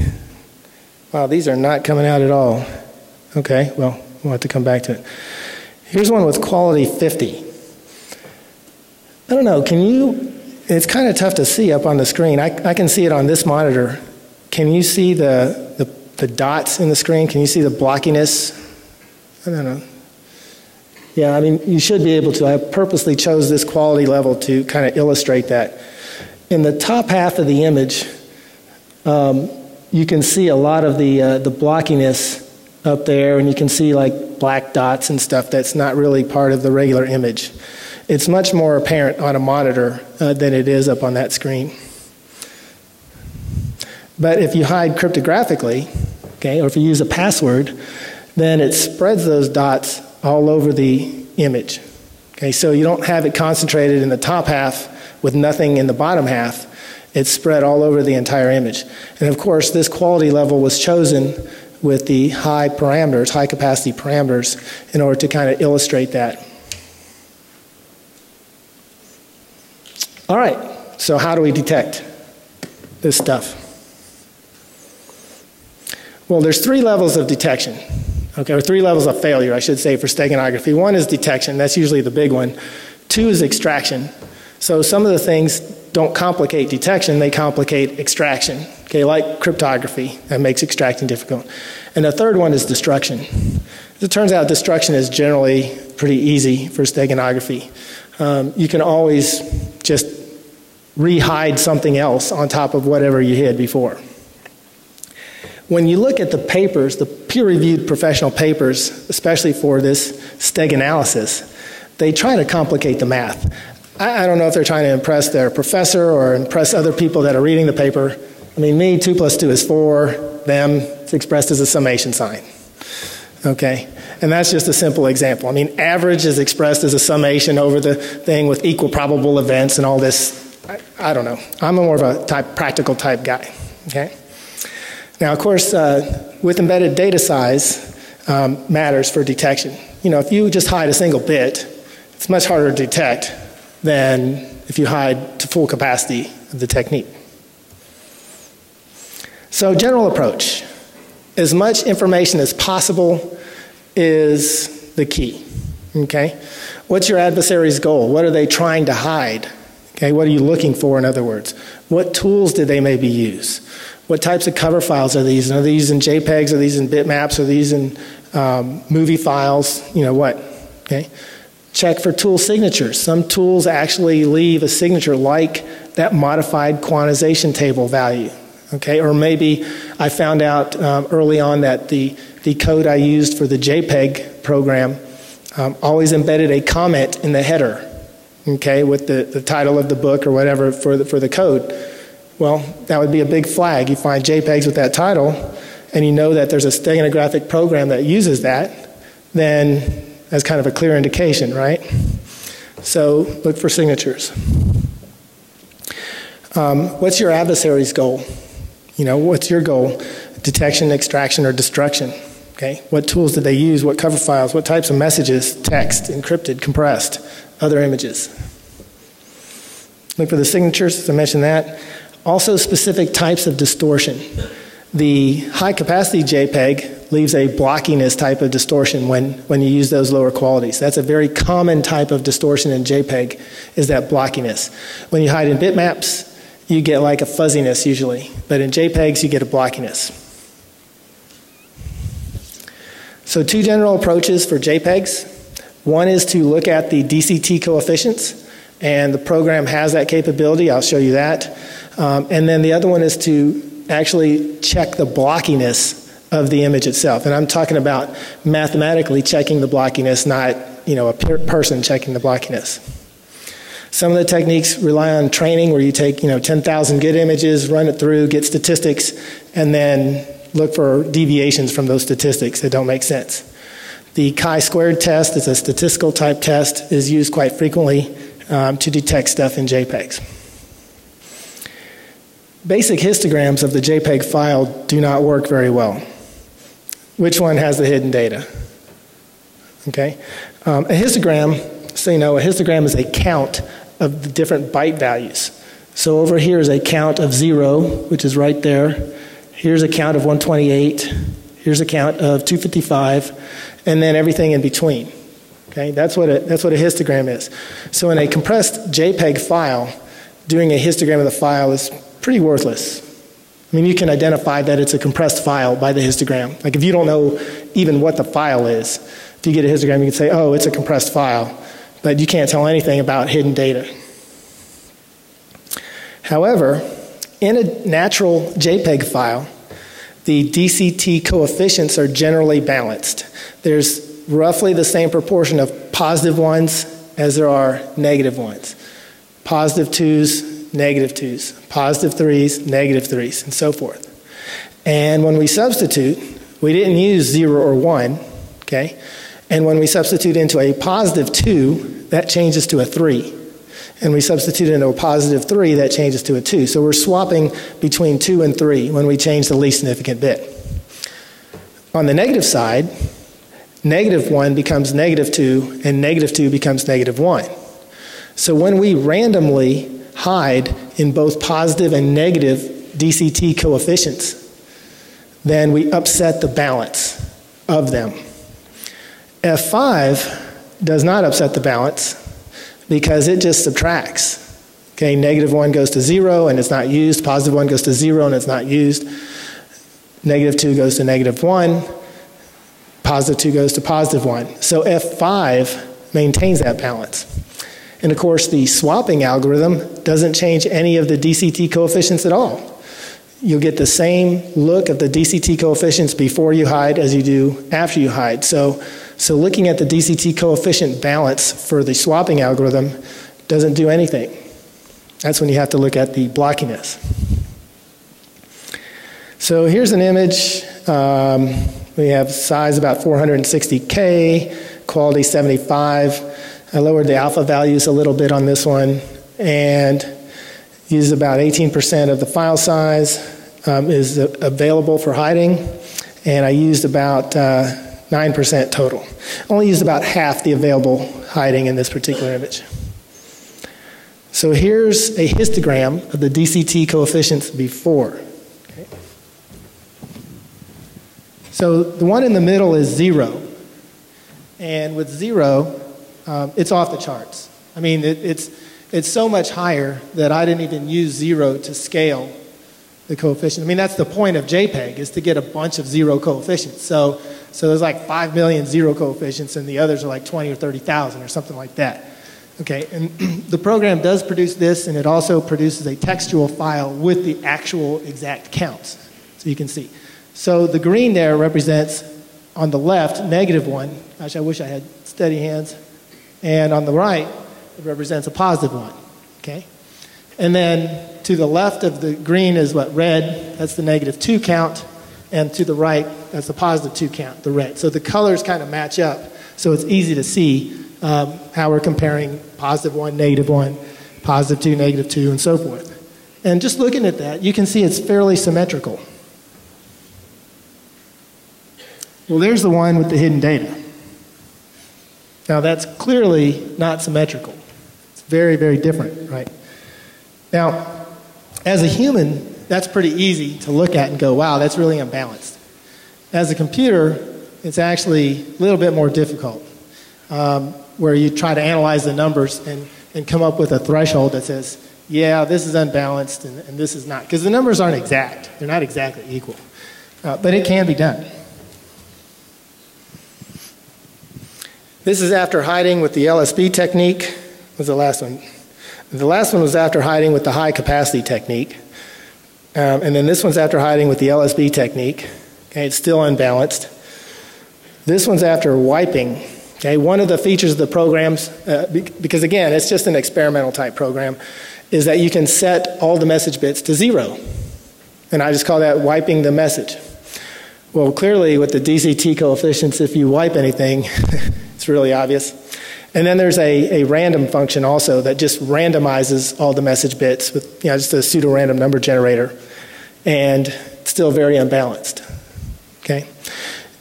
Wow, these are not coming out at all. Okay, well, we'll have to come back to it. Here's one with quality 50. I don't know, can you, it's kind of tough to see up on the screen. I, I can see it on this monitor. Can you see the, the, the dots in the screen? Can you see the blockiness I don't know. Yeah, I mean, you should be able to. I purposely chose this quality level to kind of illustrate that. In the top half of the image, um, you can see a lot of the, uh, the blockiness up there, and you can see like black dots and stuff that's not really part of the regular image. It's much more apparent on a monitor uh, than it is up on that screen. But if you hide cryptographically, okay, or if you use a password, then it spreads those dots all over the image. Okay, so you don't have it concentrated in the top half with nothing in the bottom half. It's spread all over the entire image. And of course, this quality level was chosen with the high parameters, high capacity parameters, in order to kind of illustrate that. All right, so how do we detect this stuff? Well, there's three levels of detection okay, or three levels of failure, I should say, for steganography. One is detection, that's usually the big one. Two is extraction. So some of the things don't complicate detection, they complicate extraction, okay, like cryptography, that makes extracting difficult. And the third one is destruction. It turns out, destruction is generally pretty easy for steganography. Um, you can always just rehide something else on top of whatever you hid before. When you look at the papers, the peer reviewed professional papers, especially for this steganalysis, they try to complicate the math. I, I don't know if they're trying to impress their professor or impress other people that are reading the paper. I mean, me, 2 plus 2 is 4, them, it's expressed as a summation sign. Okay? And that's just a simple example. I mean, average is expressed as a summation over the thing with equal probable events and all this. I, I don't know. I'm more of a type, practical type guy. Okay? Now, of course, uh, with embedded data size um, matters for detection. You know, if you just hide a single bit, it's much harder to detect than if you hide to full capacity of the technique. So, general approach as much information as possible is the key. Okay? What's your adversary's goal? What are they trying to hide? Okay, what are you looking for, in other words? What tools did they maybe use? What types of cover files are these? And Are these in JPEGs? Are these in bitmaps? Are these in um, movie files? You know what? Okay. Check for tool signatures. Some tools actually leave a signature like that modified quantization table value. Okay, or maybe I found out um, early on that the, the code I used for the JPEG program um, always embedded a comment in the header, okay, with the, the title of the book or whatever for the, for the code. Well, that would be a big flag. You find JPEGs with that title, and you know that there's a steganographic program that uses that, then that's kind of a clear indication, right? So look for signatures. Um, what's your adversary's goal? You know, what's your goal? Detection, extraction, or destruction? Okay. What tools did they use? What cover files? What types of messages? Text, encrypted, compressed, other images. Look for the signatures, I mentioned that. Also, specific types of distortion. The high capacity JPEG leaves a blockiness type of distortion when, when you use those lower qualities. That's a very common type of distortion in JPEG, is that blockiness. When you hide in bitmaps, you get like a fuzziness usually, but in JPEGs, you get a blockiness. So, two general approaches for JPEGs. One is to look at the DCT coefficients, and the program has that capability. I'll show you that. Um, and then the other one is to actually check the blockiness of the image itself. And I'm talking about mathematically checking the blockiness, not you know a person checking the blockiness. Some of the techniques rely on training where you take you know 10,000 good images, run it through, get statistics, and then look for deviations from those statistics that don't make sense. The chi-squared test is a statistical type test, is used quite frequently um, to detect stuff in JPEGs. Basic histograms of the JPEG file do not work very well. Which one has the hidden data? Okay. Um, a histogram, so you know, a histogram is a count of the different byte values. So over here is a count of zero, which is right there. Here's a count of 128. Here's a count of 255, and then everything in between. Okay, that's what a, that's what a histogram is. So in a compressed JPEG file, doing a histogram of the file is pretty worthless. I mean, you can identify that it's a compressed file by the histogram. Like if you don't know even what the file is, if you get a histogram, you can say, oh, it's a compressed file, but you can't tell anything about hidden data. However, in a natural JPEG file, the DCT coefficients are generally balanced. There's roughly the same proportion of positive ones as there are negative ones. Positive twos, negative twos, positive threes, negative threes, and so forth. And when we substitute, we didn't use zero or one, okay? And when we substitute into a positive two, that changes to a three. And we substitute into a positive three, that changes to a two. So we're swapping between two and three when we change the least significant bit. On the negative side, negative one becomes negative two, and negative two becomes negative one. So when we randomly hide in both positive and negative DCT coefficients, then we upset the balance of them. F5 does not upset the balance because it just subtracts. Okay, negative 1 goes to 0 and it's not used, positive 1 goes to 0 and it's not used, negative 2 goes to negative 1, positive 2 goes to positive 1. So F5 maintains that balance. And of course, the swapping algorithm doesn't change any of the DCT coefficients at all. You'll get the same look of the DCT coefficients before you hide as you do after you hide. So, so looking at the DCT coefficient balance for the swapping algorithm doesn't do anything. That's when you have to look at the blockiness. So here's an image. Um, we have size about 460K, quality 75. I lowered the alpha values a little bit on this one and used about 18% of the file size um, is available for hiding. And I used about uh, 9% total. Only used about half the available hiding in this particular image. So here's a histogram of the DCT coefficients before. So the one in the middle is zero. And with zero, um, it's off the charts. I mean, it, it's, it's so much higher that I didn't even use zero to scale the coefficient. I mean, that's the point of JPEG, is to get a bunch of zero coefficients. So, so there's like 5 million zero coefficients, and the others are like 20 or 30,000 or something like that. Okay, and the program does produce this, and it also produces a textual file with the actual exact counts. So you can see. So the green there represents, on the left, negative one. Gosh, I wish I had steady hands. And on the right, it represents a positive one. Okay? And then to the left of the green is what? Red. That's the negative two count. And to the right, that's the positive two count, the red. So the colors kind of match up. So it's easy to see um, how we're comparing positive one, negative one, positive two, negative two, and so forth. And just looking at that, you can see it's fairly symmetrical. Well, there's the one with the hidden data. Now, that's clearly not symmetrical. It's very, very different, right? Now, as a human, that's pretty easy to look at and go, wow, that's really unbalanced. As a computer, it's actually a little bit more difficult, um, where you try to analyze the numbers and, and come up with a threshold that says, yeah, this is unbalanced and, and this is not. Because the numbers aren't exact, they're not exactly equal. Uh, but it can be done. This is after hiding with the LSB technique. was the last one? The last one was after hiding with the high capacity technique. Um, and then this one's after hiding with the LSB technique. Okay, it's still unbalanced. This one's after wiping. Okay, one of the features of the programs, uh, because again, it's just an experimental type program, is that you can set all the message bits to zero. And I just call that wiping the message. Well, clearly, with the DCT coefficients, if you wipe anything, It's really obvious. And then there's a, a random function also that just randomizes all the message bits with you know, just a pseudo random number generator. And still very unbalanced. Okay?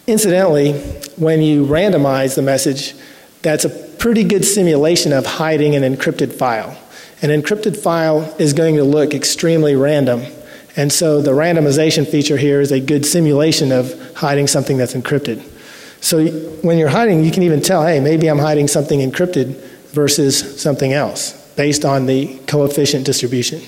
Incidentally, when you randomize the message, that's a pretty good simulation of hiding an encrypted file. An encrypted file is going to look extremely random. And so the randomization feature here is a good simulation of hiding something that's encrypted. So when you're hiding, you can even tell, hey, maybe I'm hiding something encrypted versus something else based on the coefficient distribution.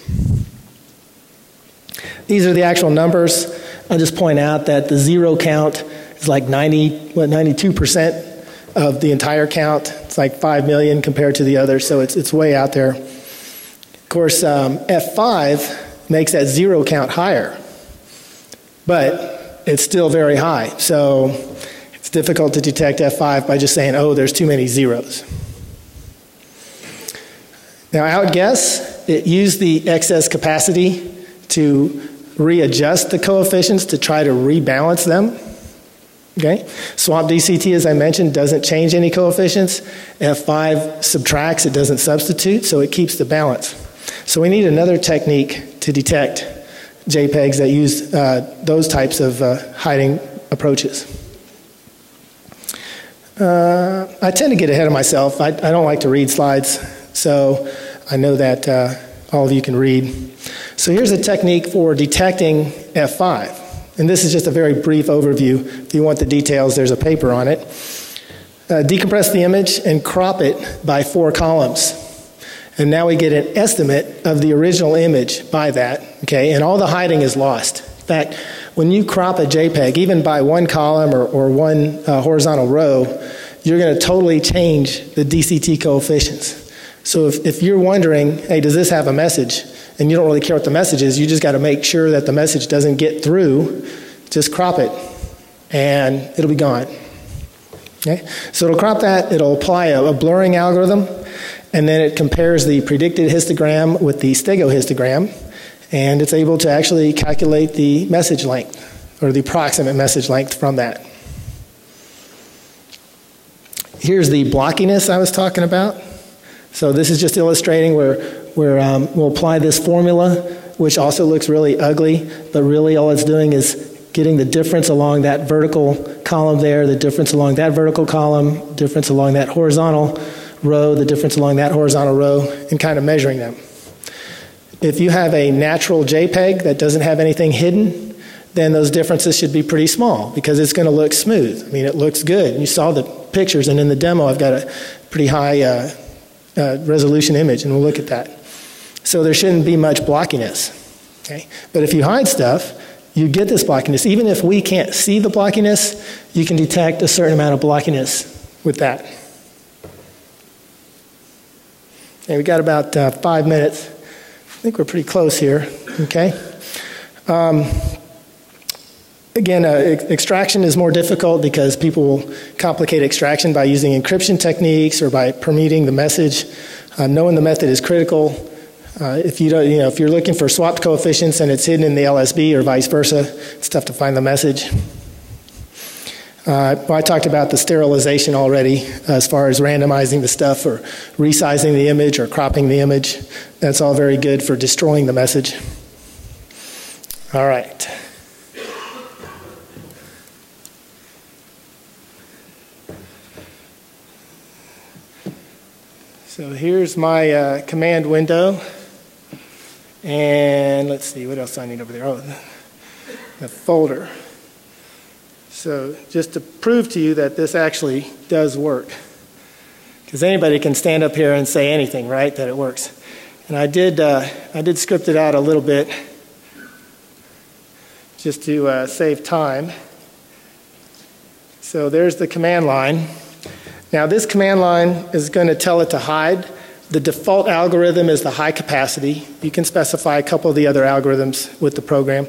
These are the actual numbers. I'll just point out that the zero count is like 90, what, 92% of the entire count. It's like 5 million compared to the other, so it's, it's way out there. Of course, um, F5 makes that zero count higher, but it's still very high. So difficult to detect F5 by just saying, oh, there's too many zeros. Now, outguess, it used the excess capacity to readjust the coefficients to try to rebalance them. Okay? Swap DCT, as I mentioned, doesn't change any coefficients. F5 subtracts, it doesn't substitute, so it keeps the balance. So we need another technique to detect JPEGs that use uh, those types of uh, hiding approaches. Uh, I tend to get ahead of myself. I, I, don't like to read slides, so I know that uh, all of you can read. So here's a technique for detecting F5. And this is just a very brief overview. If you want the details, there's a paper on it. Uh, decompress the image and crop it by four columns. And now we get an estimate of the original image by that, okay? And all the hiding is lost. In fact, when you crop a JPEG, even by one column or, or one uh, horizontal row, you're going to totally change the DCT coefficients. So if, if you're wondering, hey, does this have a message? And you don't really care what the message is, you just got to make sure that the message doesn't get through. Just crop it, and it'll be gone. Okay? So it'll crop that, it'll apply a, a blurring algorithm, and then it compares the predicted histogram with the stegohistogram, and it's able to actually calculate the message length, or the approximate message length from that. Here's the blockiness I was talking about. So this is just illustrating where, where um, we'll apply this formula, which also looks really ugly, but really all it's doing is getting the difference along that vertical column there, the difference along that vertical column, difference along that horizontal row, the difference along that horizontal row, and kind of measuring them. If you have a natural JPEG that doesn't have anything hidden, then those differences should be pretty small because it's going to look smooth. I mean, it looks good. You saw the pictures, and in the demo, I've got a pretty high uh, uh, resolution image, and we'll look at that. So there shouldn't be much blockiness. Okay? But if you hide stuff, you get this blockiness. Even if we can't see the blockiness, you can detect a certain amount of blockiness with that. Okay, we got about uh, five minutes. I think we're pretty close here. Okay. Um, Again, uh, extraction is more difficult because people will complicate extraction by using encryption techniques or by permuting the message. Uh, knowing the method is critical. Uh, if you don't, you know, if you're looking for swapped coefficients and it's hidden in the LSB or vice versa, it's tough to find the message. Uh, I talked about the sterilization already as far as randomizing the stuff or resizing the image or cropping the image. That's all very good for destroying the message. All right. So here's my uh, command window. And let's see, what else do I need over there? Oh, the folder. So just to prove to you that this actually does work. Because anybody can stand up here and say anything, right, that it works. And I did, uh, I did script it out a little bit just to uh, save time. So there's the command line. Now, this command line is going to tell it to hide. The default algorithm is the high capacity. You can specify a couple of the other algorithms with the program.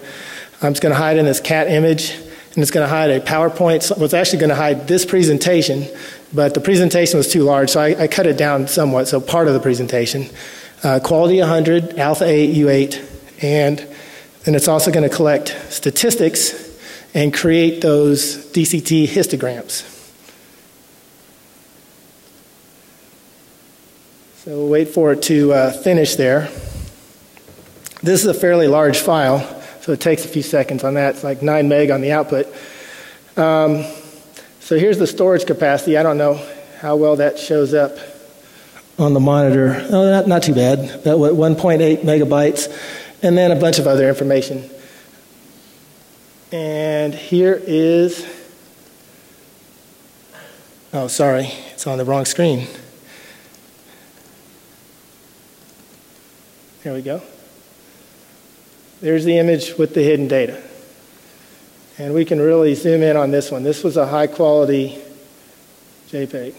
I'm just going to hide in this cat image, and it's going to hide a PowerPoint. Well, it's actually going to hide this presentation, but the presentation was too large, so I, I cut it down somewhat, so part of the presentation. Uh, quality 100, alpha 8, U8, and then it's also going to collect statistics and create those DCT histograms. So we'll wait for it to uh, finish there. This is a fairly large file, so it takes a few seconds on that. It's like 9 meg on the output. Um, so here's the storage capacity. I don't know how well that shows up on the monitor. Oh, not, not too bad. About what, 1.8 megabytes, and then a bunch of other information. And here is, oh, sorry, it's on the wrong screen. There we go. There's the image with the hidden data. And we can really zoom in on this one. This was a high quality JPEG.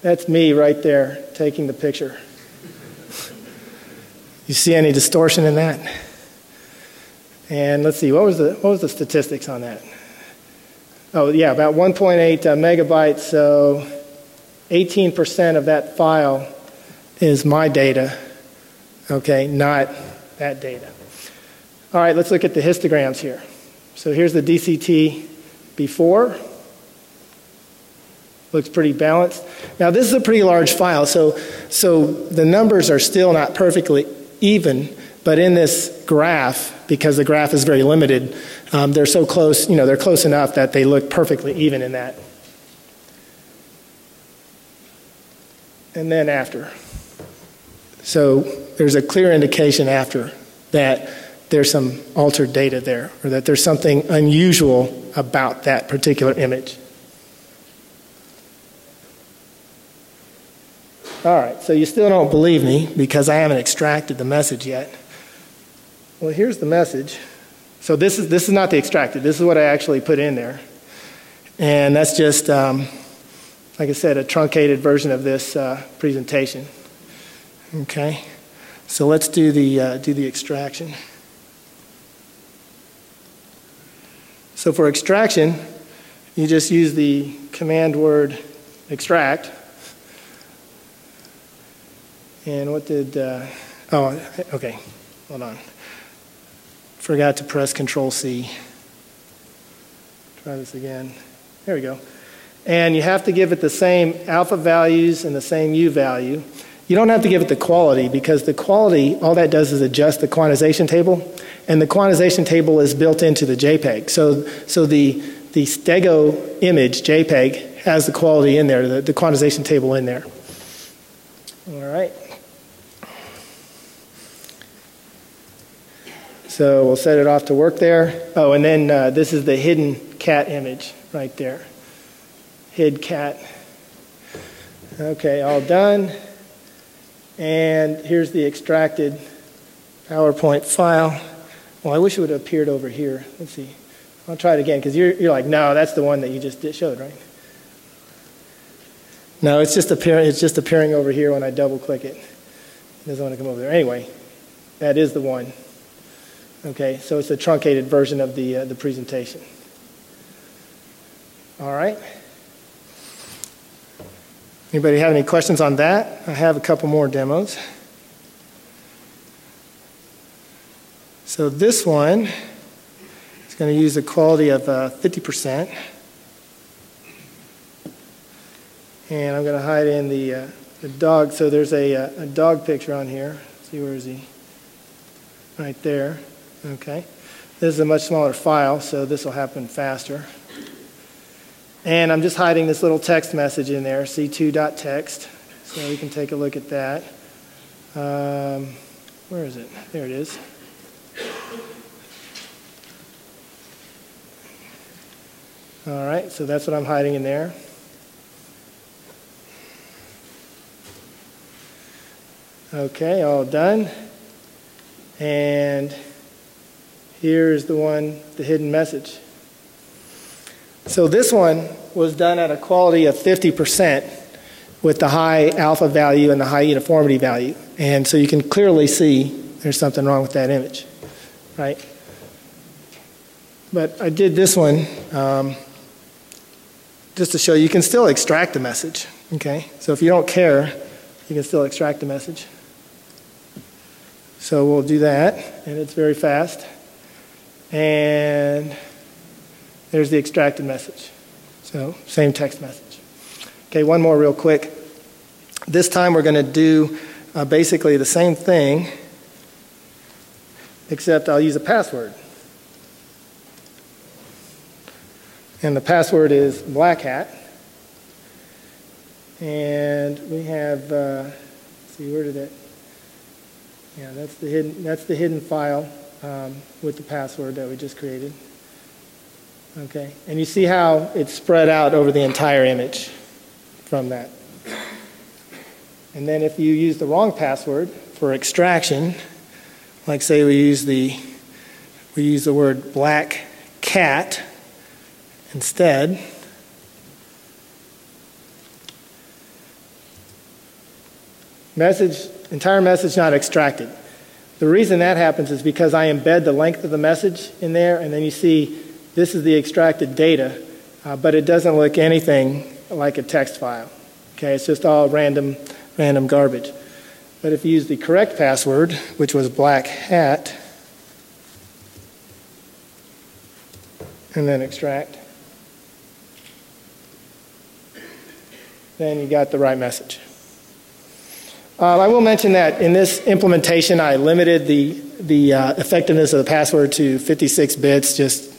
That's me right there taking the picture. You see any distortion in that? And let's see, what was the, what was the statistics on that? Oh, yeah, about 1.8 uh, megabytes, so 18% of that file is my data, okay, not that data. All right, let's look at the histograms here. So here's the DCT before. Looks pretty balanced. Now this is a pretty large file, so, so the numbers are still not perfectly even, but in this graph, because the graph is very limited, um, they're so close, you know, they're close enough that they look perfectly even in that. And then after. So there's a clear indication after that there's some altered data there, or that there's something unusual about that particular image. All right, so you still don't believe me because I haven't extracted the message yet. well, here's the message. So this is, this is not the extracted. This is what I actually put in there. And that's just, um, like I said, a truncated version of this uh, presentation. Okay, so let's do the, uh, do the extraction. So for extraction, you just use the command word extract. And what did, uh, oh, okay, hold on. Forgot to press Control C. Try this again. There we go. And you have to give it the same alpha values and the same U value. You don't have to give it the quality because the quality, all that does is adjust the quantization table, and the quantization table is built into the JPEG. So, so the, the Stego image, JPEG, has the quality in there, the, the quantization table in there. All right. So we'll set it off to work there. Oh, and then uh, this is the hidden cat image right there. Hid cat. Okay, all done. And here's the extracted PowerPoint file. Well, I wish it would have appeared over here. Let's see. I'll try it again because you're, you're like, no, that's the one that you just showed, right? No, it's just, appearing, it's just appearing over here when I double click it. It doesn't want to come over there. Anyway, that is the one. Okay, so it's a truncated version of the, uh, the presentation. All right. Anybody have any questions on that? I have a couple more demos. So this one is going to use a quality of uh, 50%. And I'm going to hide in the, uh, the dog. So there's a, uh, a dog picture on here. Let's see, where is he? Right there. Okay. This is a much smaller file, so this will happen faster. And I'm just hiding this little text message in there, c2.text. So we can take a look at that. Um, where is it? There it is. All right, so that's what I'm hiding in there. Okay, all done. And here's the one, the hidden message. So this one was done at a quality of 50% with the high alpha value and the high uniformity value. And so you can clearly see there's something wrong with that image, right? But I did this one um, just to show you can still extract the message, okay? So if you don't care, you can still extract the message. So we'll do that, and it's very fast. And there's the extracted message. So, same text message. Okay, one more real quick. This time we're going to do uh, basically the same thing, except I'll use a password. And the password is black hat. And we have, uh, see, where did it? Yeah, that's the hidden, that's the hidden file um, with the password that we just created. Okay, and you see how it's spread out over the entire image from that. And then if you use the wrong password for extraction, like say we use the we use the word black cat instead, message entire message not extracted. The reason that happens is because I embed the length of the message in there, and then you see this is the extracted data, uh, but it doesn't look anything like a text file. Okay, it's just all random, random garbage. But if you use the correct password, which was black hat, and then extract, then you got the right message. Uh, I will mention that in this implementation, I limited the, the uh, effectiveness of the password to 56 bits. Just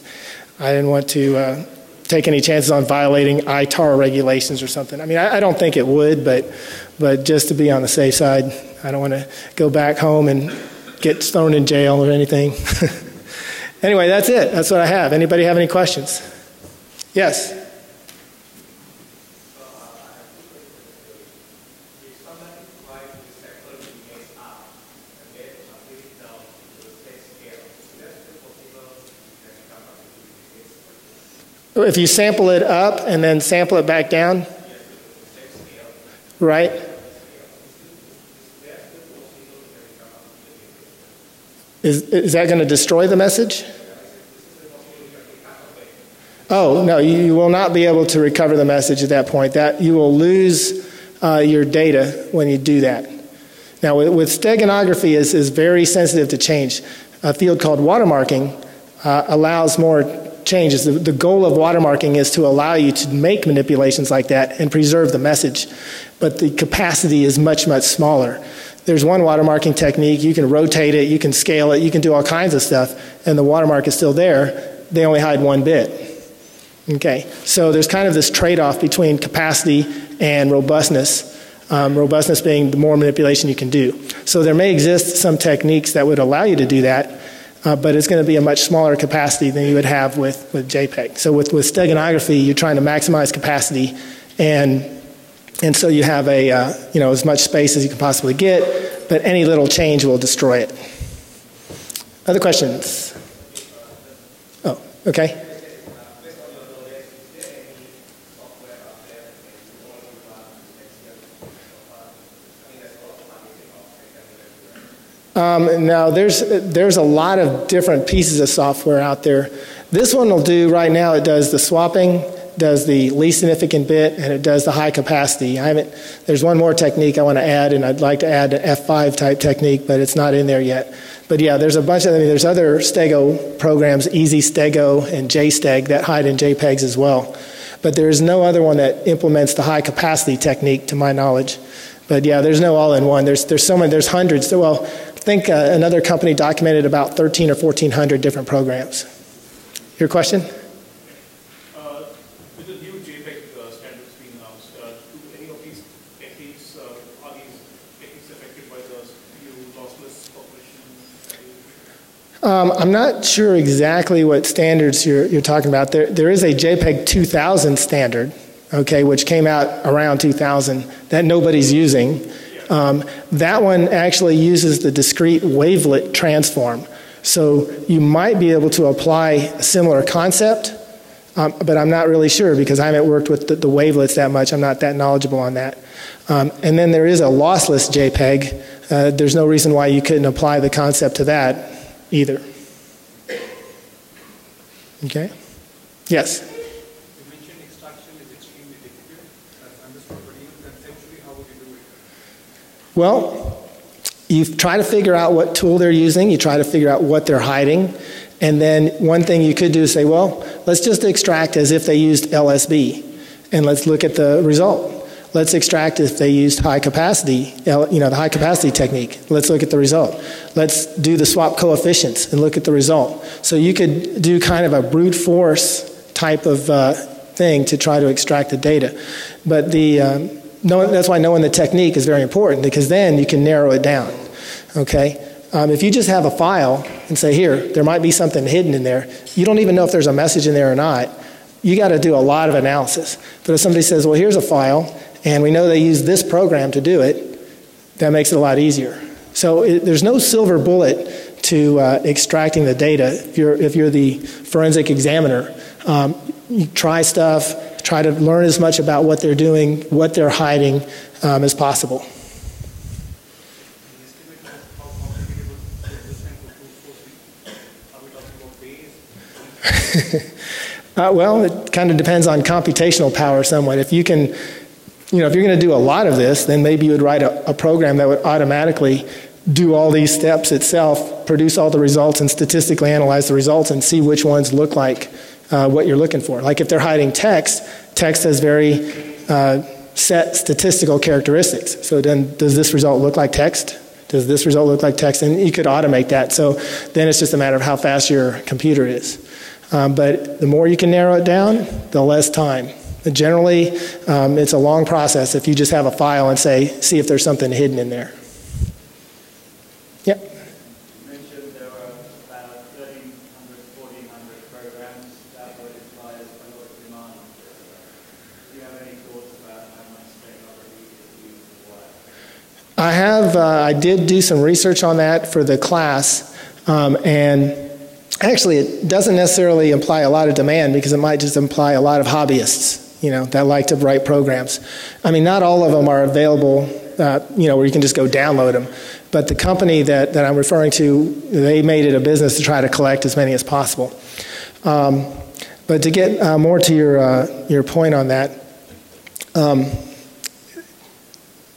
I didn't want to uh, take any chances on violating ITAR regulations or something. I mean, I, I, don't think it would, but but just to be on the safe side, I don't want to go back home and get thrown in jail or anything. anyway, that's it. That's what I have. Anybody have any questions? Yes. If you sample it up and then sample it back down, right? Is, is that going to destroy the message? Oh, no, you, will not be able to recover the message at that point. That You will lose uh, your data when you do that. Now, with, with steganography is, is very sensitive to change. A field called watermarking uh, allows more changes. The, the goal of watermarking is to allow you to make manipulations like that and preserve the message, but the capacity is much, much smaller. There's one watermarking technique, you can rotate it, you can scale it, you can do all kinds of stuff, and the watermark is still there. They only hide one bit. Okay, so there's kind of this trade off between capacity and robustness. Um, robustness being the more manipulation you can do. So there may exist some techniques that would allow you to do that, uh, but it's going to be a much smaller capacity than you would have with, with JPEG. So with, with steganography, you're trying to maximize capacity, and, and so you have a, uh, you know, as much space as you can possibly get, but any little change will destroy it. Other questions? Oh, okay. Um, now, there's, there's a lot of different pieces of software out there. This one will do right now, it does the swapping, does the least significant bit, and it does the high capacity. I haven't, there's one more technique I want to add, and I'd like to add an F5 type technique, but it's not in there yet. But yeah, there's a bunch of, I mean, there's other Stego programs, Easy Stego and JSTEG, that hide in JPEGs as well. But there is no other one that implements the high capacity technique, to my knowledge. But yeah, there's no all in one. There's, there's so many, there's hundreds. Well, think uh, another company documented about 13 or 1400 different programs. Your question? Uh, with the new JPEG uh, standards being announced, uh, do any of these techniques, are these techniques affected by the new lossless population? Um, I'm not sure exactly what standards you're, you're talking about. There, there is a JPEG 2000 standard, okay, which came out around 2000 that nobody's using. Um, that one actually uses the discrete wavelet transform. So you might be able to apply a similar concept, um, but I'm not really sure because I haven't worked with the, the wavelets that much. I'm not that knowledgeable on that. Um, and then there is a lossless JPEG. Uh, there's no reason why you couldn't apply the concept to that either. Okay? Yes? Well, you try to figure out what tool they're using, you try to figure out what they're hiding, and then one thing you could do is say, well, let's just extract as if they used LSB, and let's look at the result. Let's extract if they used high capacity, you know, the high capacity technique. Let's look at the result. Let's do the swap coefficients and look at the result. So you could do kind of a brute force type of uh, thing to try to extract the data. But the, um, knowing, that's why knowing the technique is very important because then you can narrow it down. Okay? Um, if you just have a file and say, here, there might be something hidden in there, you don't even know if there's a message in there or not. You got to do a lot of analysis. But if somebody says, well, here's a file, and we know they use this program to do it, that makes it a lot easier. So it, there's no silver bullet to uh, extracting the data. If you're, if you're the forensic examiner, um, you try stuff, try to learn as much about what they're doing, what they're hiding um, as possible. uh, well, it kind of depends on computational power somewhat. If you can, you know, if you're going to do a lot of this, then maybe you would write a, a program that would automatically do all these steps itself, produce all the results, and statistically analyze the results and see which ones look like uh, what you're looking for. Like if they're hiding text, text has very uh, set statistical characteristics. So then, does this result look like text? Does this result look like text? And you could automate that. So then it's just a matter of how fast your computer is. Um, but the more you can narrow it down, the less time. Generally, um, it's a long process if you just have a file and say, see if there's something hidden in there. I have, uh, I did do some research on that for the class, um, and actually, it doesn't necessarily imply a lot of demand because it might just imply a lot of hobbyists, you know, that like to write programs. I mean, not all of them are available, uh, you know, where you can just go download them. But the company that, that I'm referring to, they made it a business to try to collect as many as possible. Um, but to get uh, more to your, uh, your point on that, um,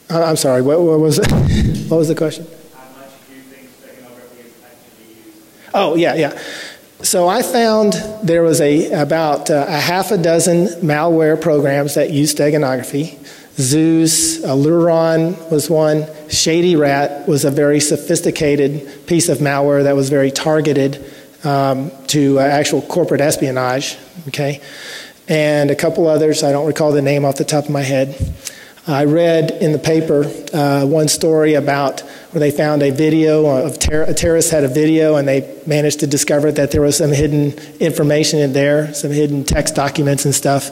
I'm sorry, what, what was it? what was the question? How much do you think steganography is actually used? Oh, yeah, yeah. So I found there was a about uh, a half a dozen malware programs that use steganography. Zeus, Luron was one. Shady Rat was a very sophisticated piece of malware that was very targeted um, to uh, actual corporate espionage. Okay, and a couple others. I don't recall the name off the top of my head. I read in the paper uh, one story about where they found a video of ter- a terrorist had a video and they managed to discover that there was some hidden information in there, some hidden text documents and stuff.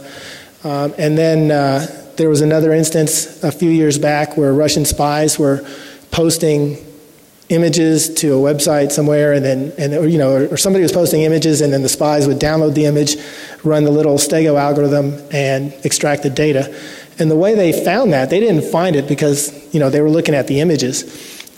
Um, and then uh, there was another instance a few years back where Russian spies were posting images to a website somewhere, and then, and you know, or somebody was posting images, and then the spies would download the image, run the little Stego algorithm, and extract the data. And the way they found that, they didn't find it because you know they were looking at the images.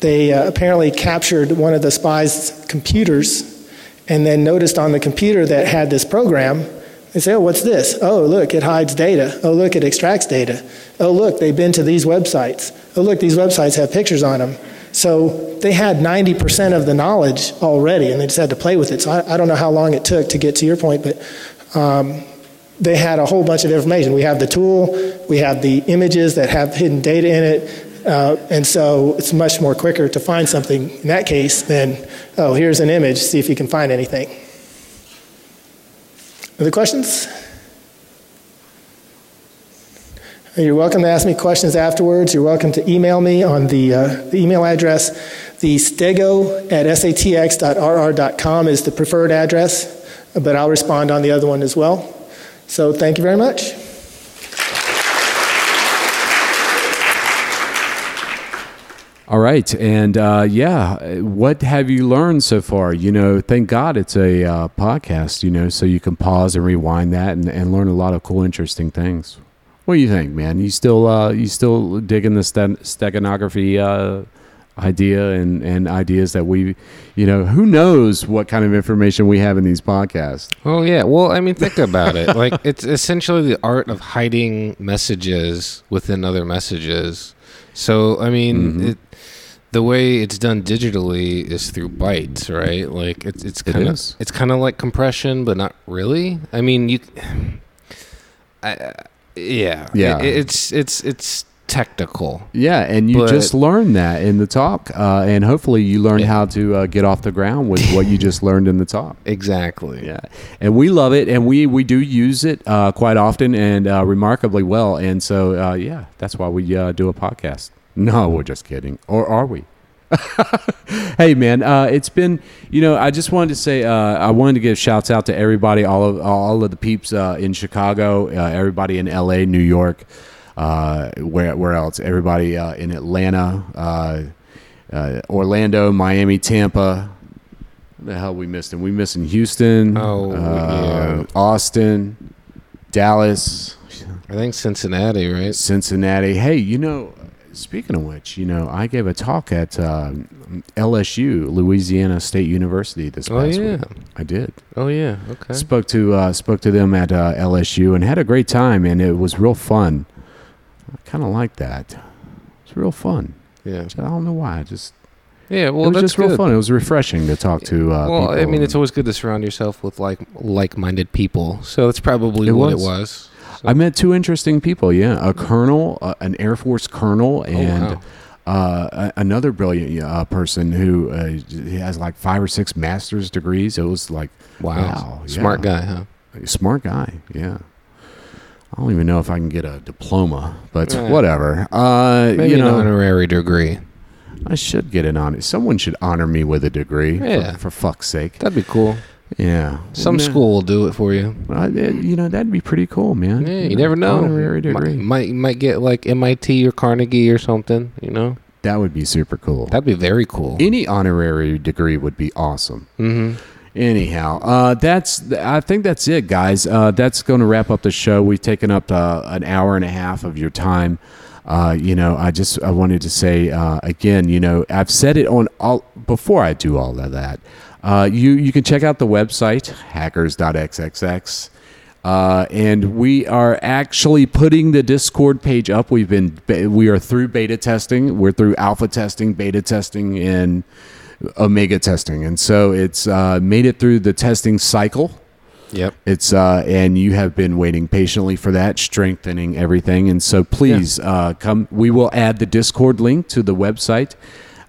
They uh, apparently captured one of the spies' computers, and then noticed on the computer that had this program. They say, "Oh, what's this? Oh, look, it hides data. Oh, look, it extracts data. Oh, look, they've been to these websites. Oh, look, these websites have pictures on them." So they had 90% of the knowledge already, and they just had to play with it. So I, I don't know how long it took to get to your point, but um, they had a whole bunch of information. We have the tool, we have the images that have hidden data in it, uh, and so it's much more quicker to find something in that case than, oh, here's an image, see if you can find anything. Other questions? You're welcome to ask me questions afterwards. You're welcome to email me on the, uh, the email address. The stego at satx.rr.com is the preferred address, but I'll respond on the other one as well. So thank you very much. All right, and uh, yeah, what have you learned so far? You know, thank God it's a uh, podcast. You know, so you can pause and rewind that and, and learn a lot of cool, interesting things. What do you think, man? You still uh, you still digging the steganography uh, idea and, and ideas that we, you know, who knows what kind of information we have in these podcasts? Oh yeah. Well, I mean, think about it. Like it's essentially the art of hiding messages within other messages. So I mean, Mm-hmm. it, the way it's done digitally is through bytes, right? Like it's it's kind of is. it's kind of like compression, but not really. I mean, you. I, I- yeah. Yeah. It- it's it's it's technical. Yeah, and you But- just learned that in the talk, uh, and hopefully you learn Yeah. how to uh, get off the ground with what you just learned in the talk. Exactly. Yeah, and we love it, and we we do use it uh, quite often and uh, remarkably well. And so, uh, yeah, that's why we uh, do a podcast. No, we're just kidding, or are we? hey man, uh, it's been you know I just wanted to say uh, I wanted to give shouts out to everybody, all of all of the peeps uh, in Chicago, uh, everybody in L.A., New York, uh, where where else? Everybody uh, in Atlanta, uh, uh, Orlando, Miami, Tampa. The hell we missed him? We missing Houston, Oh, uh, yeah. Austin, Dallas, I think Cincinnati, right? Cincinnati. Hey, you know, speaking of which, you know, I gave a talk at uh, LSU, Louisiana State University this Oh, past yeah. week. I did. Oh yeah. Okay. Spoke to uh, spoke to them at uh, LSU and had a great time, and it was real fun. I kind of like that. It's real fun. Yeah. I don't know why. I just Yeah. Well, it was that's just real good. fun. It was refreshing to talk to. Uh, well, I mean, it's always good to surround yourself with like like-minded people. So that's probably It what was. it was. So- I met two interesting people. Yeah, a colonel, uh, an Air Force colonel, and Oh, wow. uh, a- another brilliant uh, person who uh, has like five or six master's degrees. It was like wow, wow, smart yeah. guy, huh? smart guy. Yeah. I don't even know if I can get a diploma, but Eh. whatever. Uh, Maybe you an know, honorary degree. I should get an honor. Someone should honor me with a degree. for- Yeah. For, fuck's sake. That'd be cool. Yeah. Some Wouldn't school will do it for you. Uh, you know, that'd be pretty cool, man. Yeah, you never know. Honorary degree. Might, might might get like MIT or Carnegie or something. You know, That would be super cool. that'd be very cool. Any honorary degree would be awesome. hmm Anyhow, uh, that's I think that's it, guys. Uh, that's going to wrap up the show. We've taken up uh, an hour and a half of your time. Uh, you know, I just I wanted to say uh, again. You know, I've said it on all before I do all of that. Uh, you you can check out the website hackers.xxx. Uh, and we are actually putting the Discord page up. We've been we are through beta testing. We're through alpha testing, beta testing, and omega testing, and so it's uh, made it through the testing cycle. Yep. It's uh, and you have been waiting patiently for that, strengthening everything. And so please uh, come. We will add the Discord link to the website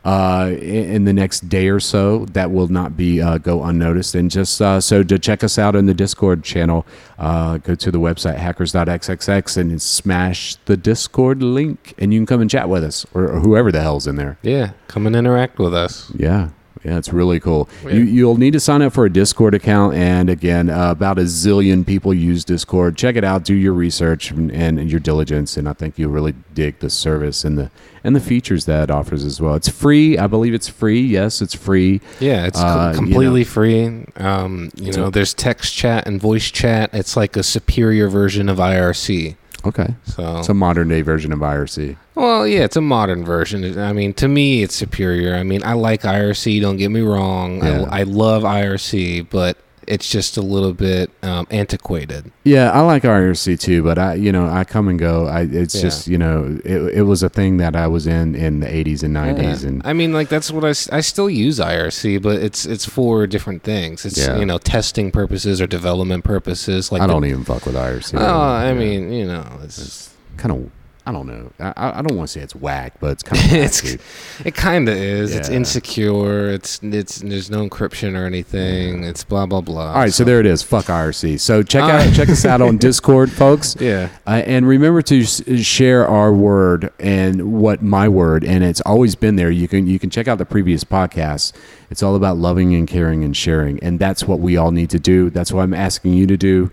uh, in, the next day or so. That will not be uh, go unnoticed. And just uh, so to check us out in the Discord channel, uh, go to the website hackers.xxx and smash the Discord link, and you can come and chat with us or, or whoever the hell's in there. Yeah. Come and interact with us. Yeah. Yeah, it's really cool. You, you'll need to sign up for a Discord account, and again, uh, about a zillion people use Discord. Check it out, do your research and, and your diligence, and I think you'll really dig the service and the and the features that it offers as well. It's free, I believe it's free. Yes, it's free. Yeah, it's co- Uh, you completely know. free. Um, you So- know, there's text chat and voice chat. It's like a superior version of IRC. Okay, So, it's a modern day version of IRC. well, yeah, it's a modern version. I mean, to me, it's superior. I mean, I like IRC. Don't get me wrong. Yeah. I, I love IRC, but it's just a little bit um, antiquated. Yeah, I like IRC too, but I, you know, I come and go. I, it's Yeah. just, you know, it, it was a thing that I was in in the '80s and '90s, Yeah. and I mean, like that's what I, I still use IRC, but it's it's for different things. It's Yeah. you know testing purposes or development purposes. Like I don't even fuck with IRC. Oh, I mean, you know, it's kind of, I don't know. I, I don't want to say it's whack, but it's kind of it's it kind of is. It's insecure. It's it's there's no encryption or anything. It's blah blah blah. All right, so there it is. Fuck IRC. So check out check us out on Discord, folks. Yeah. Uh, and remember to share our word and what my word, and it's always been there. You can you can check out the previous podcasts. It's all about loving and caring and sharing, and that's what we all need to do. That's what I'm asking you to do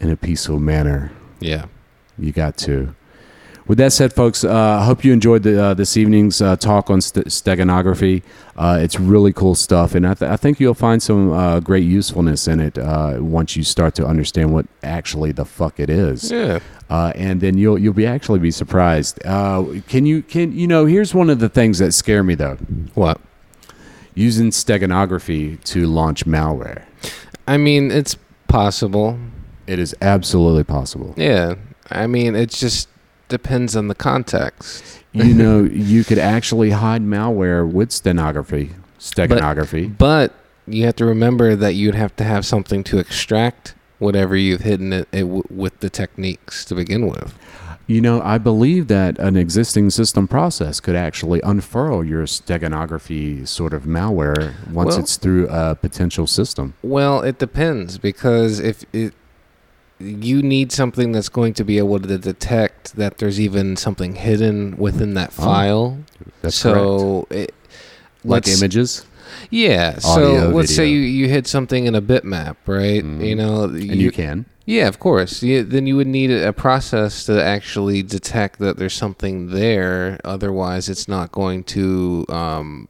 in a peaceful manner. Yeah. You got to. With that said, folks, uh, I hope you enjoyed the, uh, this evening's uh, talk on st- steganography. Uh, it's really cool stuff, and I, th- I think you'll find some uh, great usefulness in it uh, once you start to understand what actually the fuck it is. Yeah. Uh, and then you'll you'll be actually be surprised. Uh, can you can you know? Here's one of the things that scare me though: What? using steganography to launch malware. I mean, it's possible. It is absolutely possible. Yeah. I mean, it's just depends on the context. you know, you could actually hide malware with stenography, steganography. But you have to remember that you'd have to have something to extract whatever you've hidden it, it w- with the techniques to begin with. you know, I believe that an existing system process could actually unfurl your steganography sort of malware once Well- it's through a potential system. Well, it depends because if it you need something that's going to be able to detect that there's even something hidden within that Oh, file. That's correct. so it Like images, Yeah. Audio, so let's say you, you hit something in a bitmap, right? You know, and you, can. Yeah, of course. Then you would need a a process to actually detect that there's something there. Otherwise, it's not going to. Um,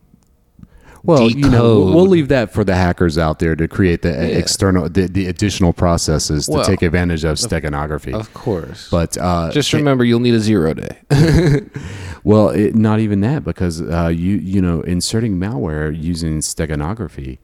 Well, you know, we'll, we'll leave that for the hackers out there to create the uh, Yeah. external, the, the additional processes to Well, take advantage of steganography. of course. but uh, just it- remember, you'll need a zero day. Well, it, not even that because uh, you you know inserting malware using steganography,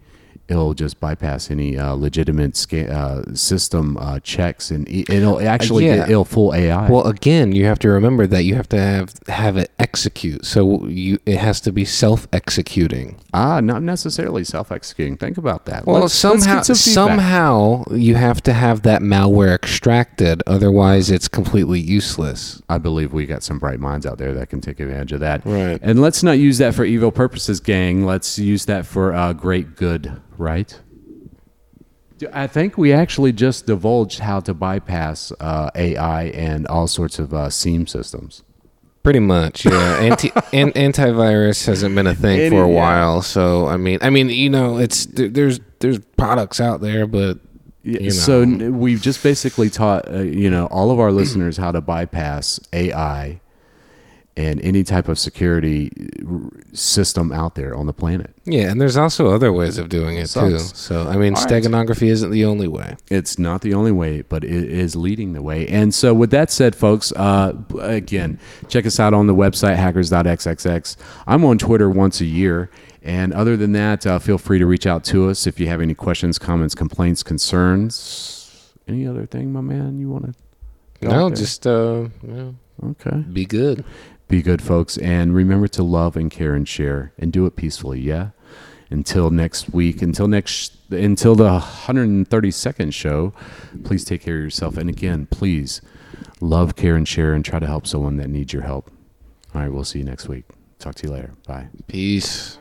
it'll just bypass any uh, legitimate sca- uh, system uh, checks and it- it'll actually yeah. get it'll full AI. well, again, you have to remember that you have to have have it execute. So you it has to be self executing. ah, not necessarily self executing. Think about that. Well, Let's- let's somehow some somehow you have to have that malware extracted. Otherwise, it's completely useless. I believe we got some bright minds out there that can take advantage of that. Right. And let's not use that for evil purposes, gang. Let's use that for uh, great good, right? I think we actually just divulged how to bypass uh, AI and all sorts of uh, SIEM systems. Pretty much, yeah. Anti an, antivirus hasn't been a thing for a Yeah. while, so I mean, I mean, you know, it's there's there's products out there, but Yeah, you know, So we've just basically taught uh, you know all of our listeners how to bypass AI and any type of security uh, system out there on the planet. Yeah, and there's also other ways of doing it too. So I mean, All right. steganography isn't the only way. It's not the only way, but it is leading the way. And so, with that said, folks, uh, again, check us out on the website hackers.xxx. I'm on Twitter once a year. And other than that, uh, feel free to reach out to us if you have any questions, comments, complaints, concerns. Any other thing, my man, you want to? No, just uh, yeah, Okay. be good. Be good, folks. And remember to love and care and share and do it peacefully. Yeah. Until next week, until next, until the 132nd show, please take care of yourself. And again, please love, care, and share and try to help someone that needs your help. All right. We'll see you next week. Talk to you later. Bye. Peace.